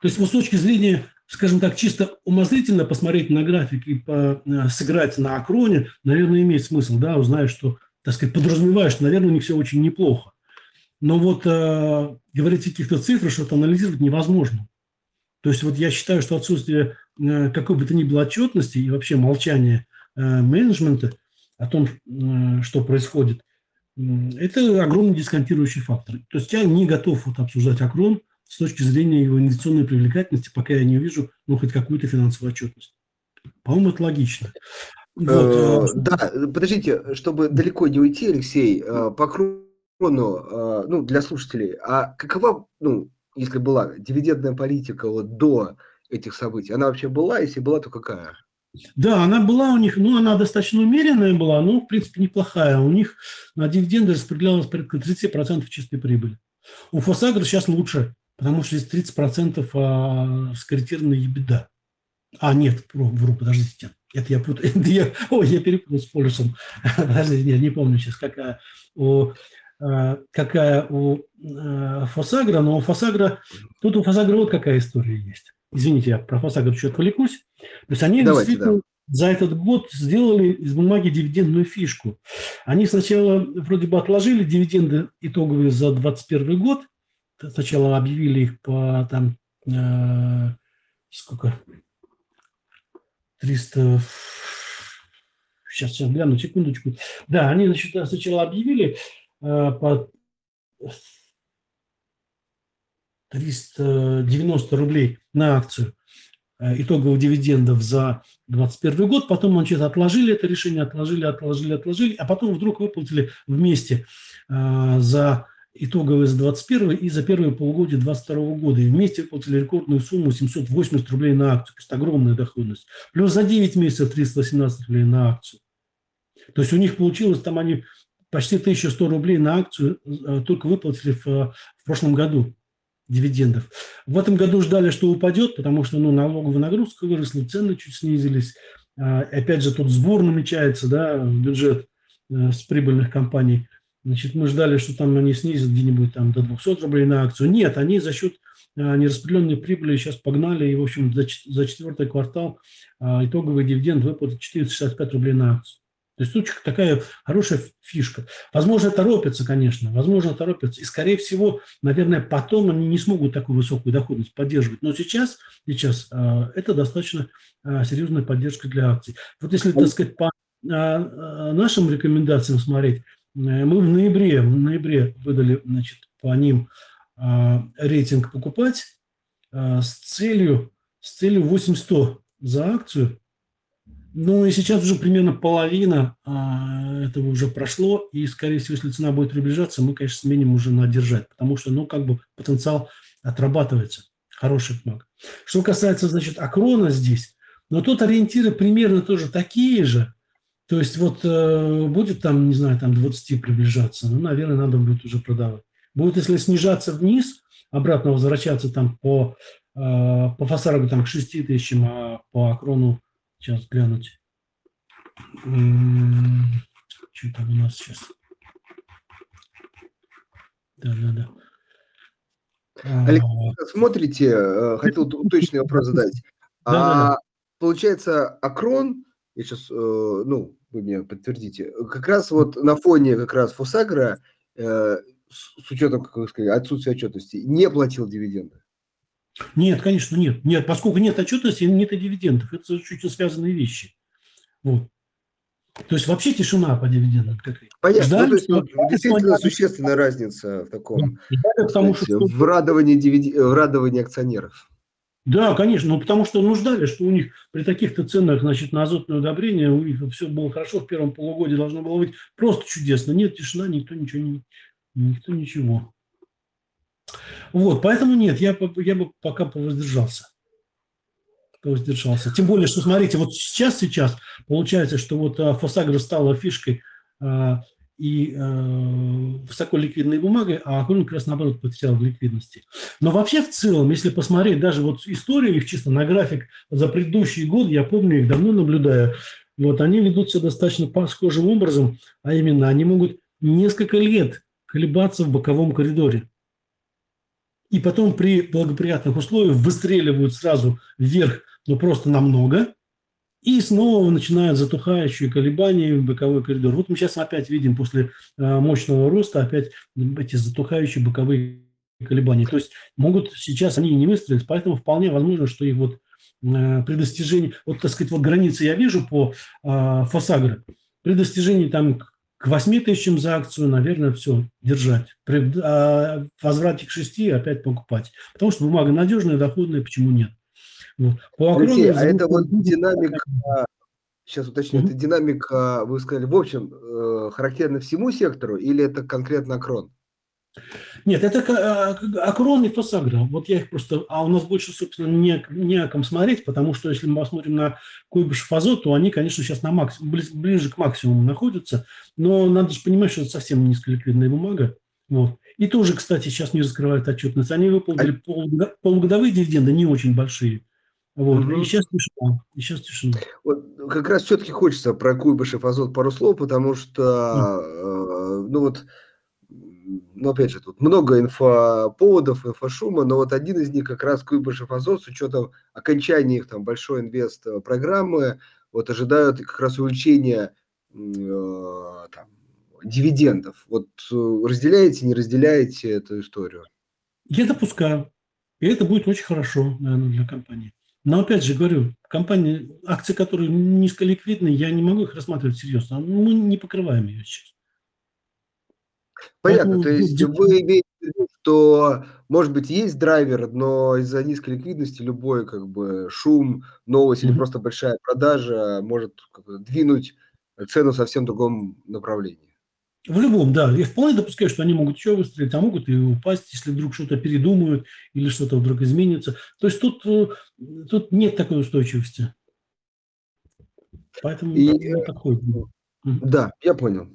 Speaker 2: То есть вот с точки зрения, скажем так, чисто умозрительно посмотреть на график и по, э, сыграть на акроне, наверное, имеет смысл, да, узнаешь, что, так сказать, подразумеваешь, что, наверное, у них все очень неплохо. Но вот э, говорить о каких-то цифрах, что-то анализировать невозможно. То есть вот я считаю, что отсутствие э, какой бы то ни было отчетности и вообще молчание э, менеджмента о том, э, что происходит, это огромный дисконтирующий фактор. То есть я не готов вот обсуждать Акрон с точки зрения его инвестиционной привлекательности, пока я не увижу ну, хоть какую-то финансовую отчетность. По-моему, это логично.
Speaker 1: Вот. Э, э, да, подождите, чтобы далеко не уйти, Алексей, э, по Крону, ну, для слушателей, а какова, ну, если была дивидендная политика вот до этих событий, она вообще была, если была, то какая?
Speaker 2: Да, она была у них, ну, она достаточно умеренная была, но, в принципе, неплохая. У них на дивиденды распределялось порядка 30% чистой прибыли. У Фосагра сейчас лучше, потому что здесь 30% а, скорректированная ебеда. А, нет, вру, подождите. Это я путаю. Я, ой, я перепутал с полюсом. Подождите, я не помню сейчас, какая у, а, какая у а, Фосагра, но у Фосагра, тут у Фосагра вот какая история есть. Извините, я про Фосагра чуть отвлекусь. То есть они Давайте, действительно да. за этот год сделали из бумаги дивидендную фишку. Они сначала вроде бы отложили дивиденды итоговые за 2021 год. Сначала объявили их по там э, сколько 300... Сейчас, сейчас гляну, секундочку. Да, они значит, сначала объявили э, по 390 рублей на акцию э, итоговых дивидендов за 2021 год. Потом они что-то отложили это решение, отложили, отложили, отложили, а потом вдруг выплатили вместе э, за итоговые за 2021 и за первые полугодие 2022 года. И вместе выплатили рекордную сумму 780 рублей на акцию. То есть огромная доходность. Плюс за 9 месяцев 318 рублей на акцию. То есть у них получилось, там они почти 1100 рублей на акцию э, только выплатили в, в прошлом году дивидендов. В этом году ждали, что упадет, потому что ну, налоговая нагрузка выросла, цены чуть снизились. А, опять же, тут сбор намечается, да, бюджет э, с прибыльных компаний. Значит, мы ждали, что там они снизят где-нибудь там до 200 рублей на акцию. Нет, они за счет а, нераспределенной прибыли сейчас погнали, и, в общем, за, за четвертый квартал а, итоговый дивиденд выплатит 465 рублей на акцию. То есть тут такая хорошая фишка. Возможно, торопятся, конечно, возможно, торопятся. И, скорее всего, наверное, потом они не смогут такую высокую доходность поддерживать. Но сейчас, сейчас а, это достаточно а, серьезная поддержка для акций. Вот если, так сказать, по а, нашим рекомендациям смотреть, э, мы в ноябре, в ноябре выдали значит, по ним рейтинг покупать с целью, с целью 800 за акцию – ну и сейчас уже примерно половина а, этого уже прошло, и, скорее всего, если цена будет приближаться, мы, конечно, сменим уже на держать, потому что, ну, как бы потенциал отрабатывается. Хороший маг. Что касается, значит, акрона здесь, но тут ориентиры примерно тоже такие же. То есть вот э, будет там, не знаю, там 20 приближаться, ну, наверное, надо будет уже продавать. Будет, если снижаться вниз, обратно возвращаться там по, э, по фасару там к 6 тысячам, а по акрону Сейчас глянуть. Что там у нас сейчас? Да, да, да.
Speaker 1: Алексей, смотрите, э, хотел уточный вопрос задать. А получается, Акрон, я сейчас, э, ну, вы мне подтвердите, как раз вот на фоне как раз Фосагра, э, с учетом, как вы сказали, отсутствия отчетности, не платил дивиденды.
Speaker 2: Нет, конечно, нет. Нет, поскольку нет отчетности, нет и дивидендов. Это чуть связанные вещи. Вот. То есть вообще тишина по дивидендам.
Speaker 1: Понятно. Ждали, ну, то есть, ну, действительно существенная разница в таком, да, потому что, в, радовании дивиди... в радовании акционеров.
Speaker 2: Да, конечно, ну потому что нуждали, что у них при таких-то ценах, значит, на азотное удобрение, у них все было хорошо, в первом полугодии должно было быть просто чудесно. Нет, тишина, никто ничего не... Никто ничего. Вот, поэтому нет, я, я бы пока повоздержался. Повоздержался. Тем более, что, смотрите, вот сейчас, сейчас получается, что вот а, Фосагра стала фишкой а, и а, высоколиквидной бумагой, а Акрон как раз наоборот потерял в ликвидности. Но вообще в целом, если посмотреть даже вот историю их чисто на график за предыдущий год, я помню их давно наблюдаю, вот они ведут себя достаточно схожим образом, а именно они могут несколько лет колебаться в боковом коридоре и потом при благоприятных условиях выстреливают сразу вверх, но просто намного, и снова начинают затухающие колебания в боковой коридор. Вот мы сейчас опять видим после э, мощного роста опять эти затухающие боковые колебания. То есть могут сейчас они не выстрелить, поэтому вполне возможно, что их вот э, при достижении, вот так сказать, вот границы я вижу по э, Фосагро, при достижении там к 8 тысячам за акцию, наверное, все, держать. При а, возврате к 6 опять покупать. Потому что бумага надежная, доходная, почему нет?
Speaker 1: Вот. По Алексей, а это вот динамика, сейчас уточню, mm-hmm. это динамика, вы сказали, в общем, э, характерна всему сектору или это конкретно крон?
Speaker 2: Нет, это а, Акрон и Фосагра. Вот я их просто... А у нас больше, собственно, не, не о ком смотреть, потому что если мы посмотрим на Куйбышев Азот, то они, конечно, сейчас на максимум, ближе к максимуму находятся. Но надо же понимать, что это совсем низколиквидная бумага. Вот. И тоже, кстати, сейчас не раскрывают отчетность. Они выполнили а... полугодовые дивиденды, не очень большие. Вот. Угу. И сейчас тишина. И сейчас тишина.
Speaker 1: Вот как раз все-таки хочется про Куйбышев Азот пару слов, потому что, mm. ну вот, ну, опять же, тут много инфоповодов, инфошума, но вот один из них как раз Куйбышев Азот с учетом окончания их там большой инвест э, программы, вот ожидают как раз увеличения э, там, дивидендов. Вот э, разделяете, не разделяете эту историю?
Speaker 2: Я допускаю. И это будет очень хорошо, наверное, для компании. Но опять же говорю, компании, акции, которые низколиквидны, я не могу их рассматривать серьезно. Мы не покрываем ее сейчас.
Speaker 1: Понятно, Поэтому, то есть ну, вы имеете в виду, что, может быть, есть драйвер, но из-за низкой ликвидности любой как бы шум, новость mm-hmm. или просто большая продажа может как бы, двинуть цену совсем в другом направлении.
Speaker 2: В любом, да. Я вполне допускаю, что они могут еще выстрелить, а могут и упасть, если вдруг что-то передумают или что-то вдруг изменится. То есть тут, э, тут нет такой устойчивости.
Speaker 1: Поэтому и, мы подходим. Да, я понял.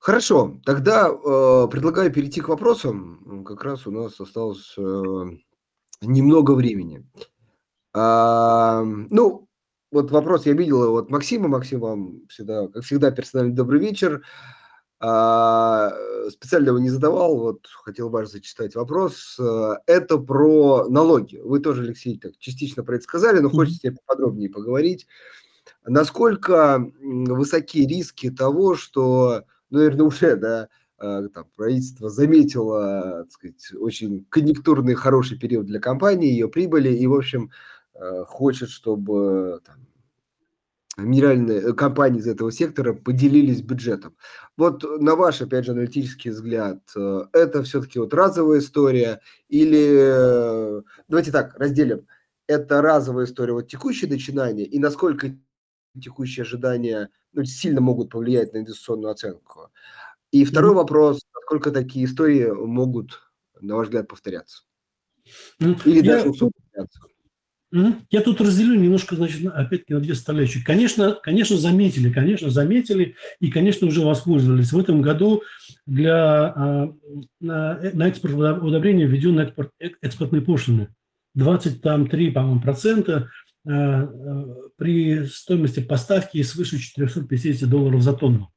Speaker 1: Хорошо, тогда э, предлагаю перейти к вопросам. Как раз у нас осталось э, немного времени. А, ну, вот вопрос я видел от Максима. Максим, вам всегда, как всегда, персональный добрый вечер. А, специально его не задавал, вот хотел вас зачитать вопрос. Это про налоги. Вы тоже, Алексей, так частично про это сказали, но хочется поподробнее поговорить. Насколько высоки риски того, что наверное, уже, да, а, там, правительство заметило, так сказать, очень конъюнктурный хороший период для компании, ее прибыли, и, в общем, а, хочет, чтобы там, минеральные э, компании из этого сектора поделились бюджетом. Вот на ваш, опять же, аналитический взгляд, э, это все-таки вот разовая история или, э, давайте так, разделим, это разовая история, вот текущее начинание, и насколько текущие ожидания ну, сильно могут повлиять на инвестиционную оценку. И второй вопрос, насколько такие истории могут, на ваш взгляд, повторяться?
Speaker 2: Mm-hmm. Или я, даже повторяться? Я тут разделю немножко, значит, опять-таки на две составляющие. Конечно, конечно, заметили, конечно, заметили и, конечно, уже воспользовались. В этом году для, а, на, на экспорт удобрения введен экспорт, э, экспортные пошлины. 23, по-моему, процента Э, э, при стоимости поставки свыше 450 долларов за тонну.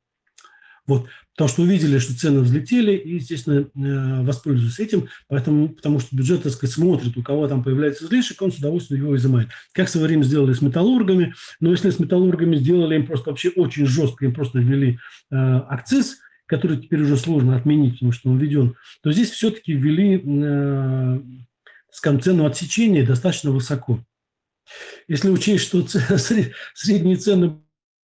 Speaker 2: Вот, потому что увидели, что цены взлетели, и, естественно, э, воспользуются этим, поэтому, потому что бюджет, так сказать, смотрит, у кого там появляется излишек, он с удовольствием его изымает. Как в свое время сделали с металлургами, но если с металлургами сделали им просто вообще очень жестко, им просто ввели э, акциз, который теперь уже сложно отменить, потому что он введен, то здесь все-таки ввели э, цену отсечения достаточно высоко. Если учесть, что средние цены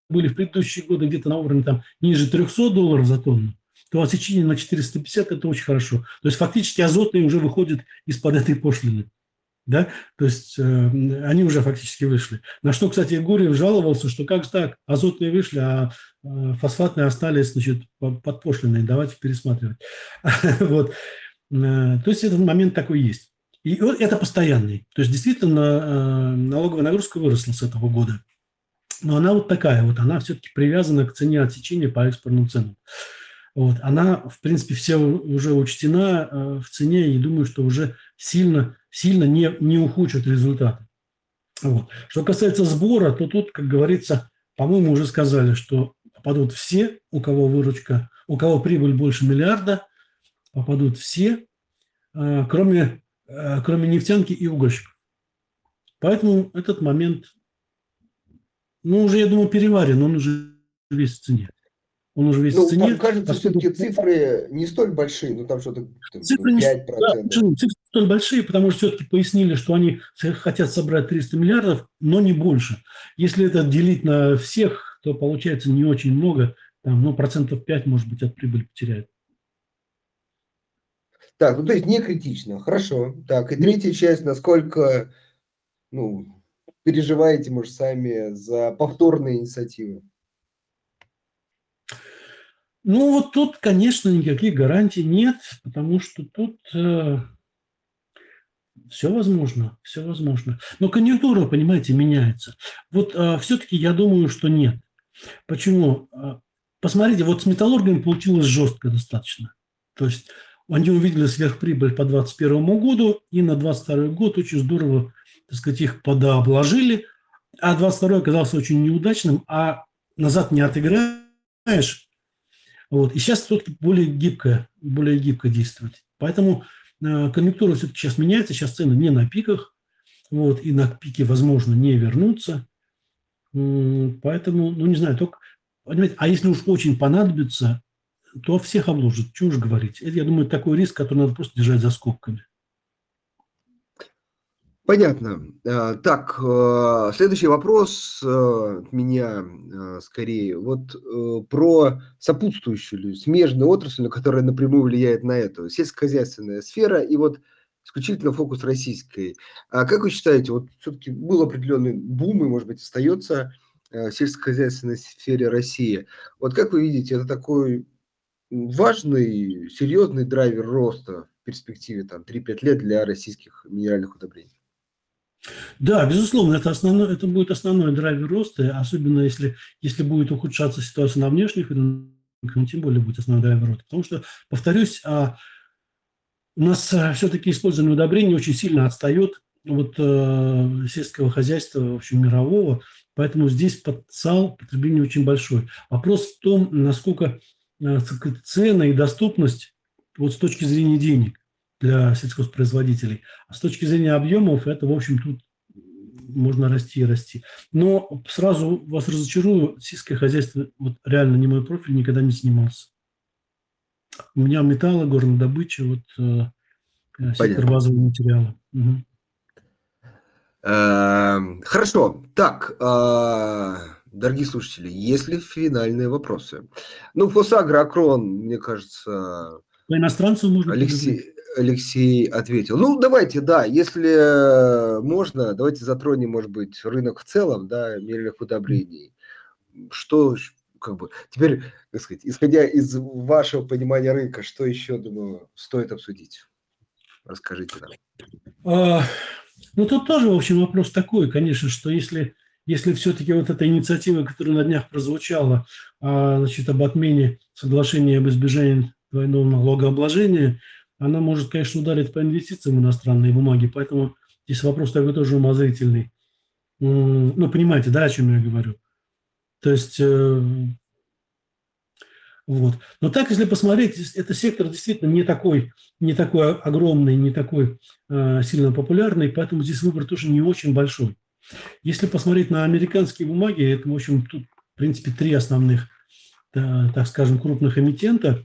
Speaker 2: были в предыдущие годы где-то на уровне там, ниже 300 долларов за тонну, то отсечение на 450 – это очень хорошо. То есть фактически азотные уже выходят из-под этой пошлины. Да? То есть э, они уже фактически вышли. На что, кстати, Гурьев жаловался, что как же так, азотные вышли, а э, фосфатные остались значит, под пошлиной, давайте пересматривать. вот. Э, то есть этот момент такой есть. И это постоянный. То есть действительно э, налоговая нагрузка выросла с этого года. Но она вот такая вот, она все-таки привязана к цене отсечения по экспортным ценам. Вот. Она, в принципе, все уже учтена э, в цене, и думаю, что уже сильно, сильно не, не ухудшит результаты. Вот. Что касается сбора, то тут, как говорится, по-моему, уже сказали, что попадут все, у кого выручка, у кого прибыль больше миллиарда, попадут все, э, кроме кроме нефтянки и угольщиков. Поэтому этот момент, ну, уже, я думаю, переварен, он уже весь в цене.
Speaker 1: Он уже весь ну, в цене. кажется, поскольку... все-таки цифры не столь большие, ну, там что-то цифры 5%. Не, да,
Speaker 2: цифры столь большие, потому что все-таки пояснили, что они хотят собрать 300 миллиардов, но не больше. Если это делить на всех, то получается не очень много, там, ну, процентов 5, может быть, от прибыли потеряют.
Speaker 1: Так, ну то есть не критично. Хорошо. Так, и третья часть, насколько ну, переживаете, может, сами за повторные инициативы?
Speaker 2: Ну, вот тут, конечно, никаких гарантий нет, потому что тут э, все возможно, все возможно. Но конъюнктура, понимаете, меняется. Вот э, все-таки я думаю, что нет. Почему? Э, посмотрите, вот с металлургами получилось жестко достаточно. То есть они увидели сверхприбыль по 2021 году, и на 2022 год очень здорово, так сказать, их подообложили. А 22 оказался очень неудачным, а назад не отыграешь. Вот. И сейчас все-таки более гибко, более гибко действовать. Поэтому э, конъюнктура все-таки сейчас меняется, сейчас цены не на пиках, вот, и на пике, возможно, не вернуться. Поэтому, ну, не знаю, только, понимаете, а если уж очень понадобится, то всех обложат. Уж говорить. Это, я думаю, такой риск, который надо просто держать за скобками.
Speaker 1: Понятно. А, так, э, следующий вопрос э, от меня э, скорее. Вот про сопутствующую, смежную отрасль, которая напрямую влияет на эту. Сельскохозяйственная сфера и вот исключительно фокус российской. А как вы считаете, вот все-таки был определенный бум и, может быть, остается в сельскохозяйственной сфере России. Вот как вы видите, это такой важный, серьезный драйвер роста в перспективе там 3-5 лет для российских минеральных удобрений?
Speaker 2: Да, безусловно, это, основной, это будет основной драйвер роста, особенно если, если будет ухудшаться ситуация на внешних рынках, тем более будет основной драйвер роста. Потому что, повторюсь, а, у нас а, все-таки использование удобрений очень сильно отстает от э, сельского хозяйства, в общем, мирового, поэтому здесь потенциал потребления очень большой. Вопрос в том, насколько э, цена и доступность вот с точки зрения денег для сельхозпроизводителей. А с точки зрения объемов, это, в общем, тут можно расти и расти. Но сразу вас разочарую, сельское хозяйство, вот реально не мой профиль, никогда не занимался. У меня металлы, горнодобыча, вот э, э сектор базового материала. Угу.
Speaker 1: Хорошо. Так, дорогие слушатели, есть ли финальные вопросы? Ну, Фосагра, Акрон, мне кажется...
Speaker 2: По иностранцу можно...
Speaker 1: Алексей, Алексей ответил. Ну, давайте, да, если можно, давайте затронем, может быть, рынок в целом, да, минеральных удобрений. Что, как бы, теперь, так сказать, исходя из вашего понимания рынка, что еще, думаю, стоит обсудить? Расскажите нам.
Speaker 2: А, ну, тут тоже, в общем, вопрос такой, конечно, что если, если все-таки вот эта инициатива, которая на днях прозвучала, а, значит, об отмене соглашения об избежании двойного налогообложения, она может, конечно, ударить по инвестициям в иностранные бумаги, поэтому здесь вопрос такой тоже умозрительный. Ну, понимаете, да, о чем я говорю? То есть, э, вот. Но так, если посмотреть, это сектор действительно не такой, не такой огромный, не такой э, сильно популярный, поэтому здесь выбор тоже не очень большой. Если посмотреть на американские бумаги, это, в общем, тут, в принципе, три основных, так скажем, крупных эмитента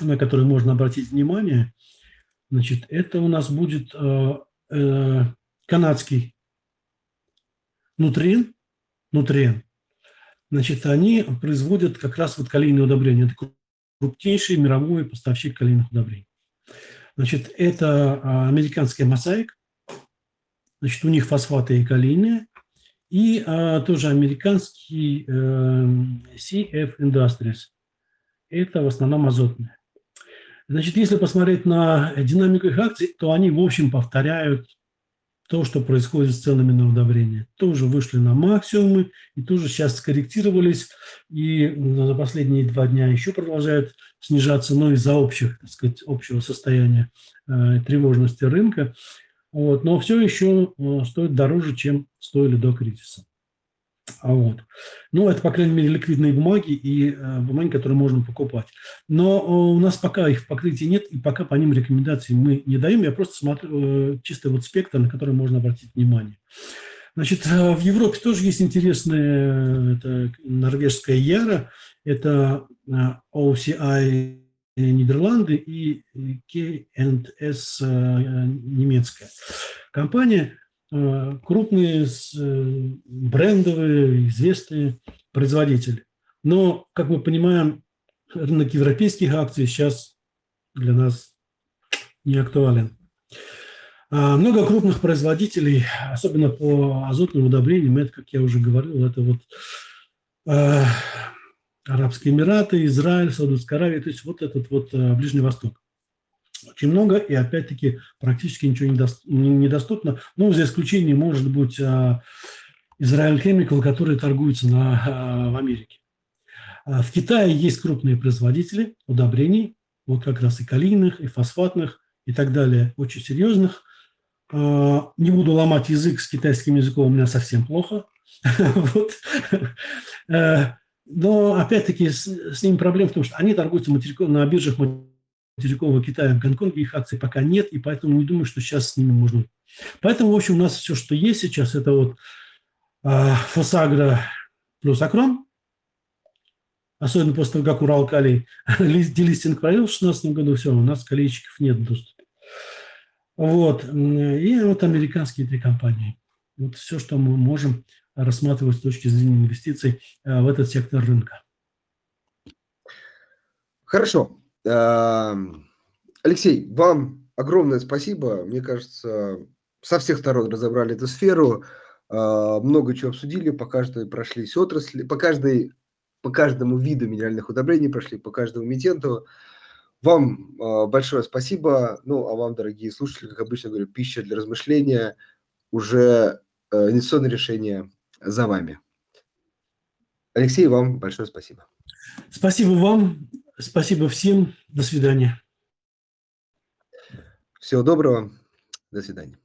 Speaker 2: на которые можно обратить внимание, значит, это у нас будет э, э, канадский нутрин, нутрин. Значит, они производят как раз вот калийные удобрения. Это крупнейший мировой поставщик калийных удобрений. Значит, это а, американский мозаик. Значит, у них фосфаты и калийные. И а, тоже американский э, CF Industries. Это в основном азотные. Значит, если посмотреть на динамику их акций, то они, в общем, повторяют то, что происходит с ценами на удобрения. Тоже вышли на максимумы и тоже сейчас скорректировались. И за последние два дня еще продолжают снижаться, но из-за общих, так сказать, общего состояния э, тревожности рынка. Вот. Но все еще э, стоит дороже, чем стоили до кризиса. А вот. Ну, это, по крайней мере, ликвидные бумаги и э, бумаги, которые можно покупать. Но э, у нас пока их в покрытии нет, и пока по ним рекомендаций мы не даем. Я просто смотрю э, чистый вот спектр, на который можно обратить внимание. Значит, э, в Европе тоже есть интересная это норвежская Яра. Это э, OCI Нидерланды и K&S э, немецкая компания – Э, крупные э, брендовые, известные производители. Но, как мы понимаем, рынок европейских акций сейчас для нас не актуален. А много крупных производителей, особенно по азотным удобрениям, это, как я уже говорил, это вот э, Арабские Эмираты, Израиль, Саудовская Аравия, то есть вот этот вот э, Ближний Восток очень много, и опять-таки практически ничего недоступно. Ну, за исключением, может быть, а, Израиль Chemical, которые торгуются на, а, в Америке. В Китае есть крупные производители удобрений, вот как раз и калийных, и фосфатных, и так далее, очень серьезных. Не буду ломать язык с китайским языком, у меня совсем плохо. Вот. Но, опять-таки, с, с ними проблема в том, что они торгуются на биржах материкового Китая в Гонконге их акций пока нет, и поэтому не думаю, что сейчас с ними можно. Поэтому, в общем, у нас все, что есть сейчас, это вот э, Фосагра плюс Акрон, особенно после того, как Урал Калий делистинг провел в 2016 году, все, у нас калийщиков нет доступа. Вот. И вот американские три компании. Вот все, что мы можем рассматривать с точки зрения инвестиций э, в этот сектор рынка.
Speaker 1: Хорошо. Алексей, вам огромное спасибо. Мне кажется, со всех сторон разобрали эту сферу, а, много чего обсудили, по каждой прошлись отрасли, по каждой, по каждому виду минеральных удобрений прошли, по каждому эмитенту. Вам а, большое спасибо. Ну, а вам, дорогие слушатели, как обычно говорю, пища для размышления, уже э, инвестиционное решение за вами. Алексей, вам большое спасибо.
Speaker 2: Спасибо вам, спасибо всем. До свидания.
Speaker 1: Всего доброго. До свидания.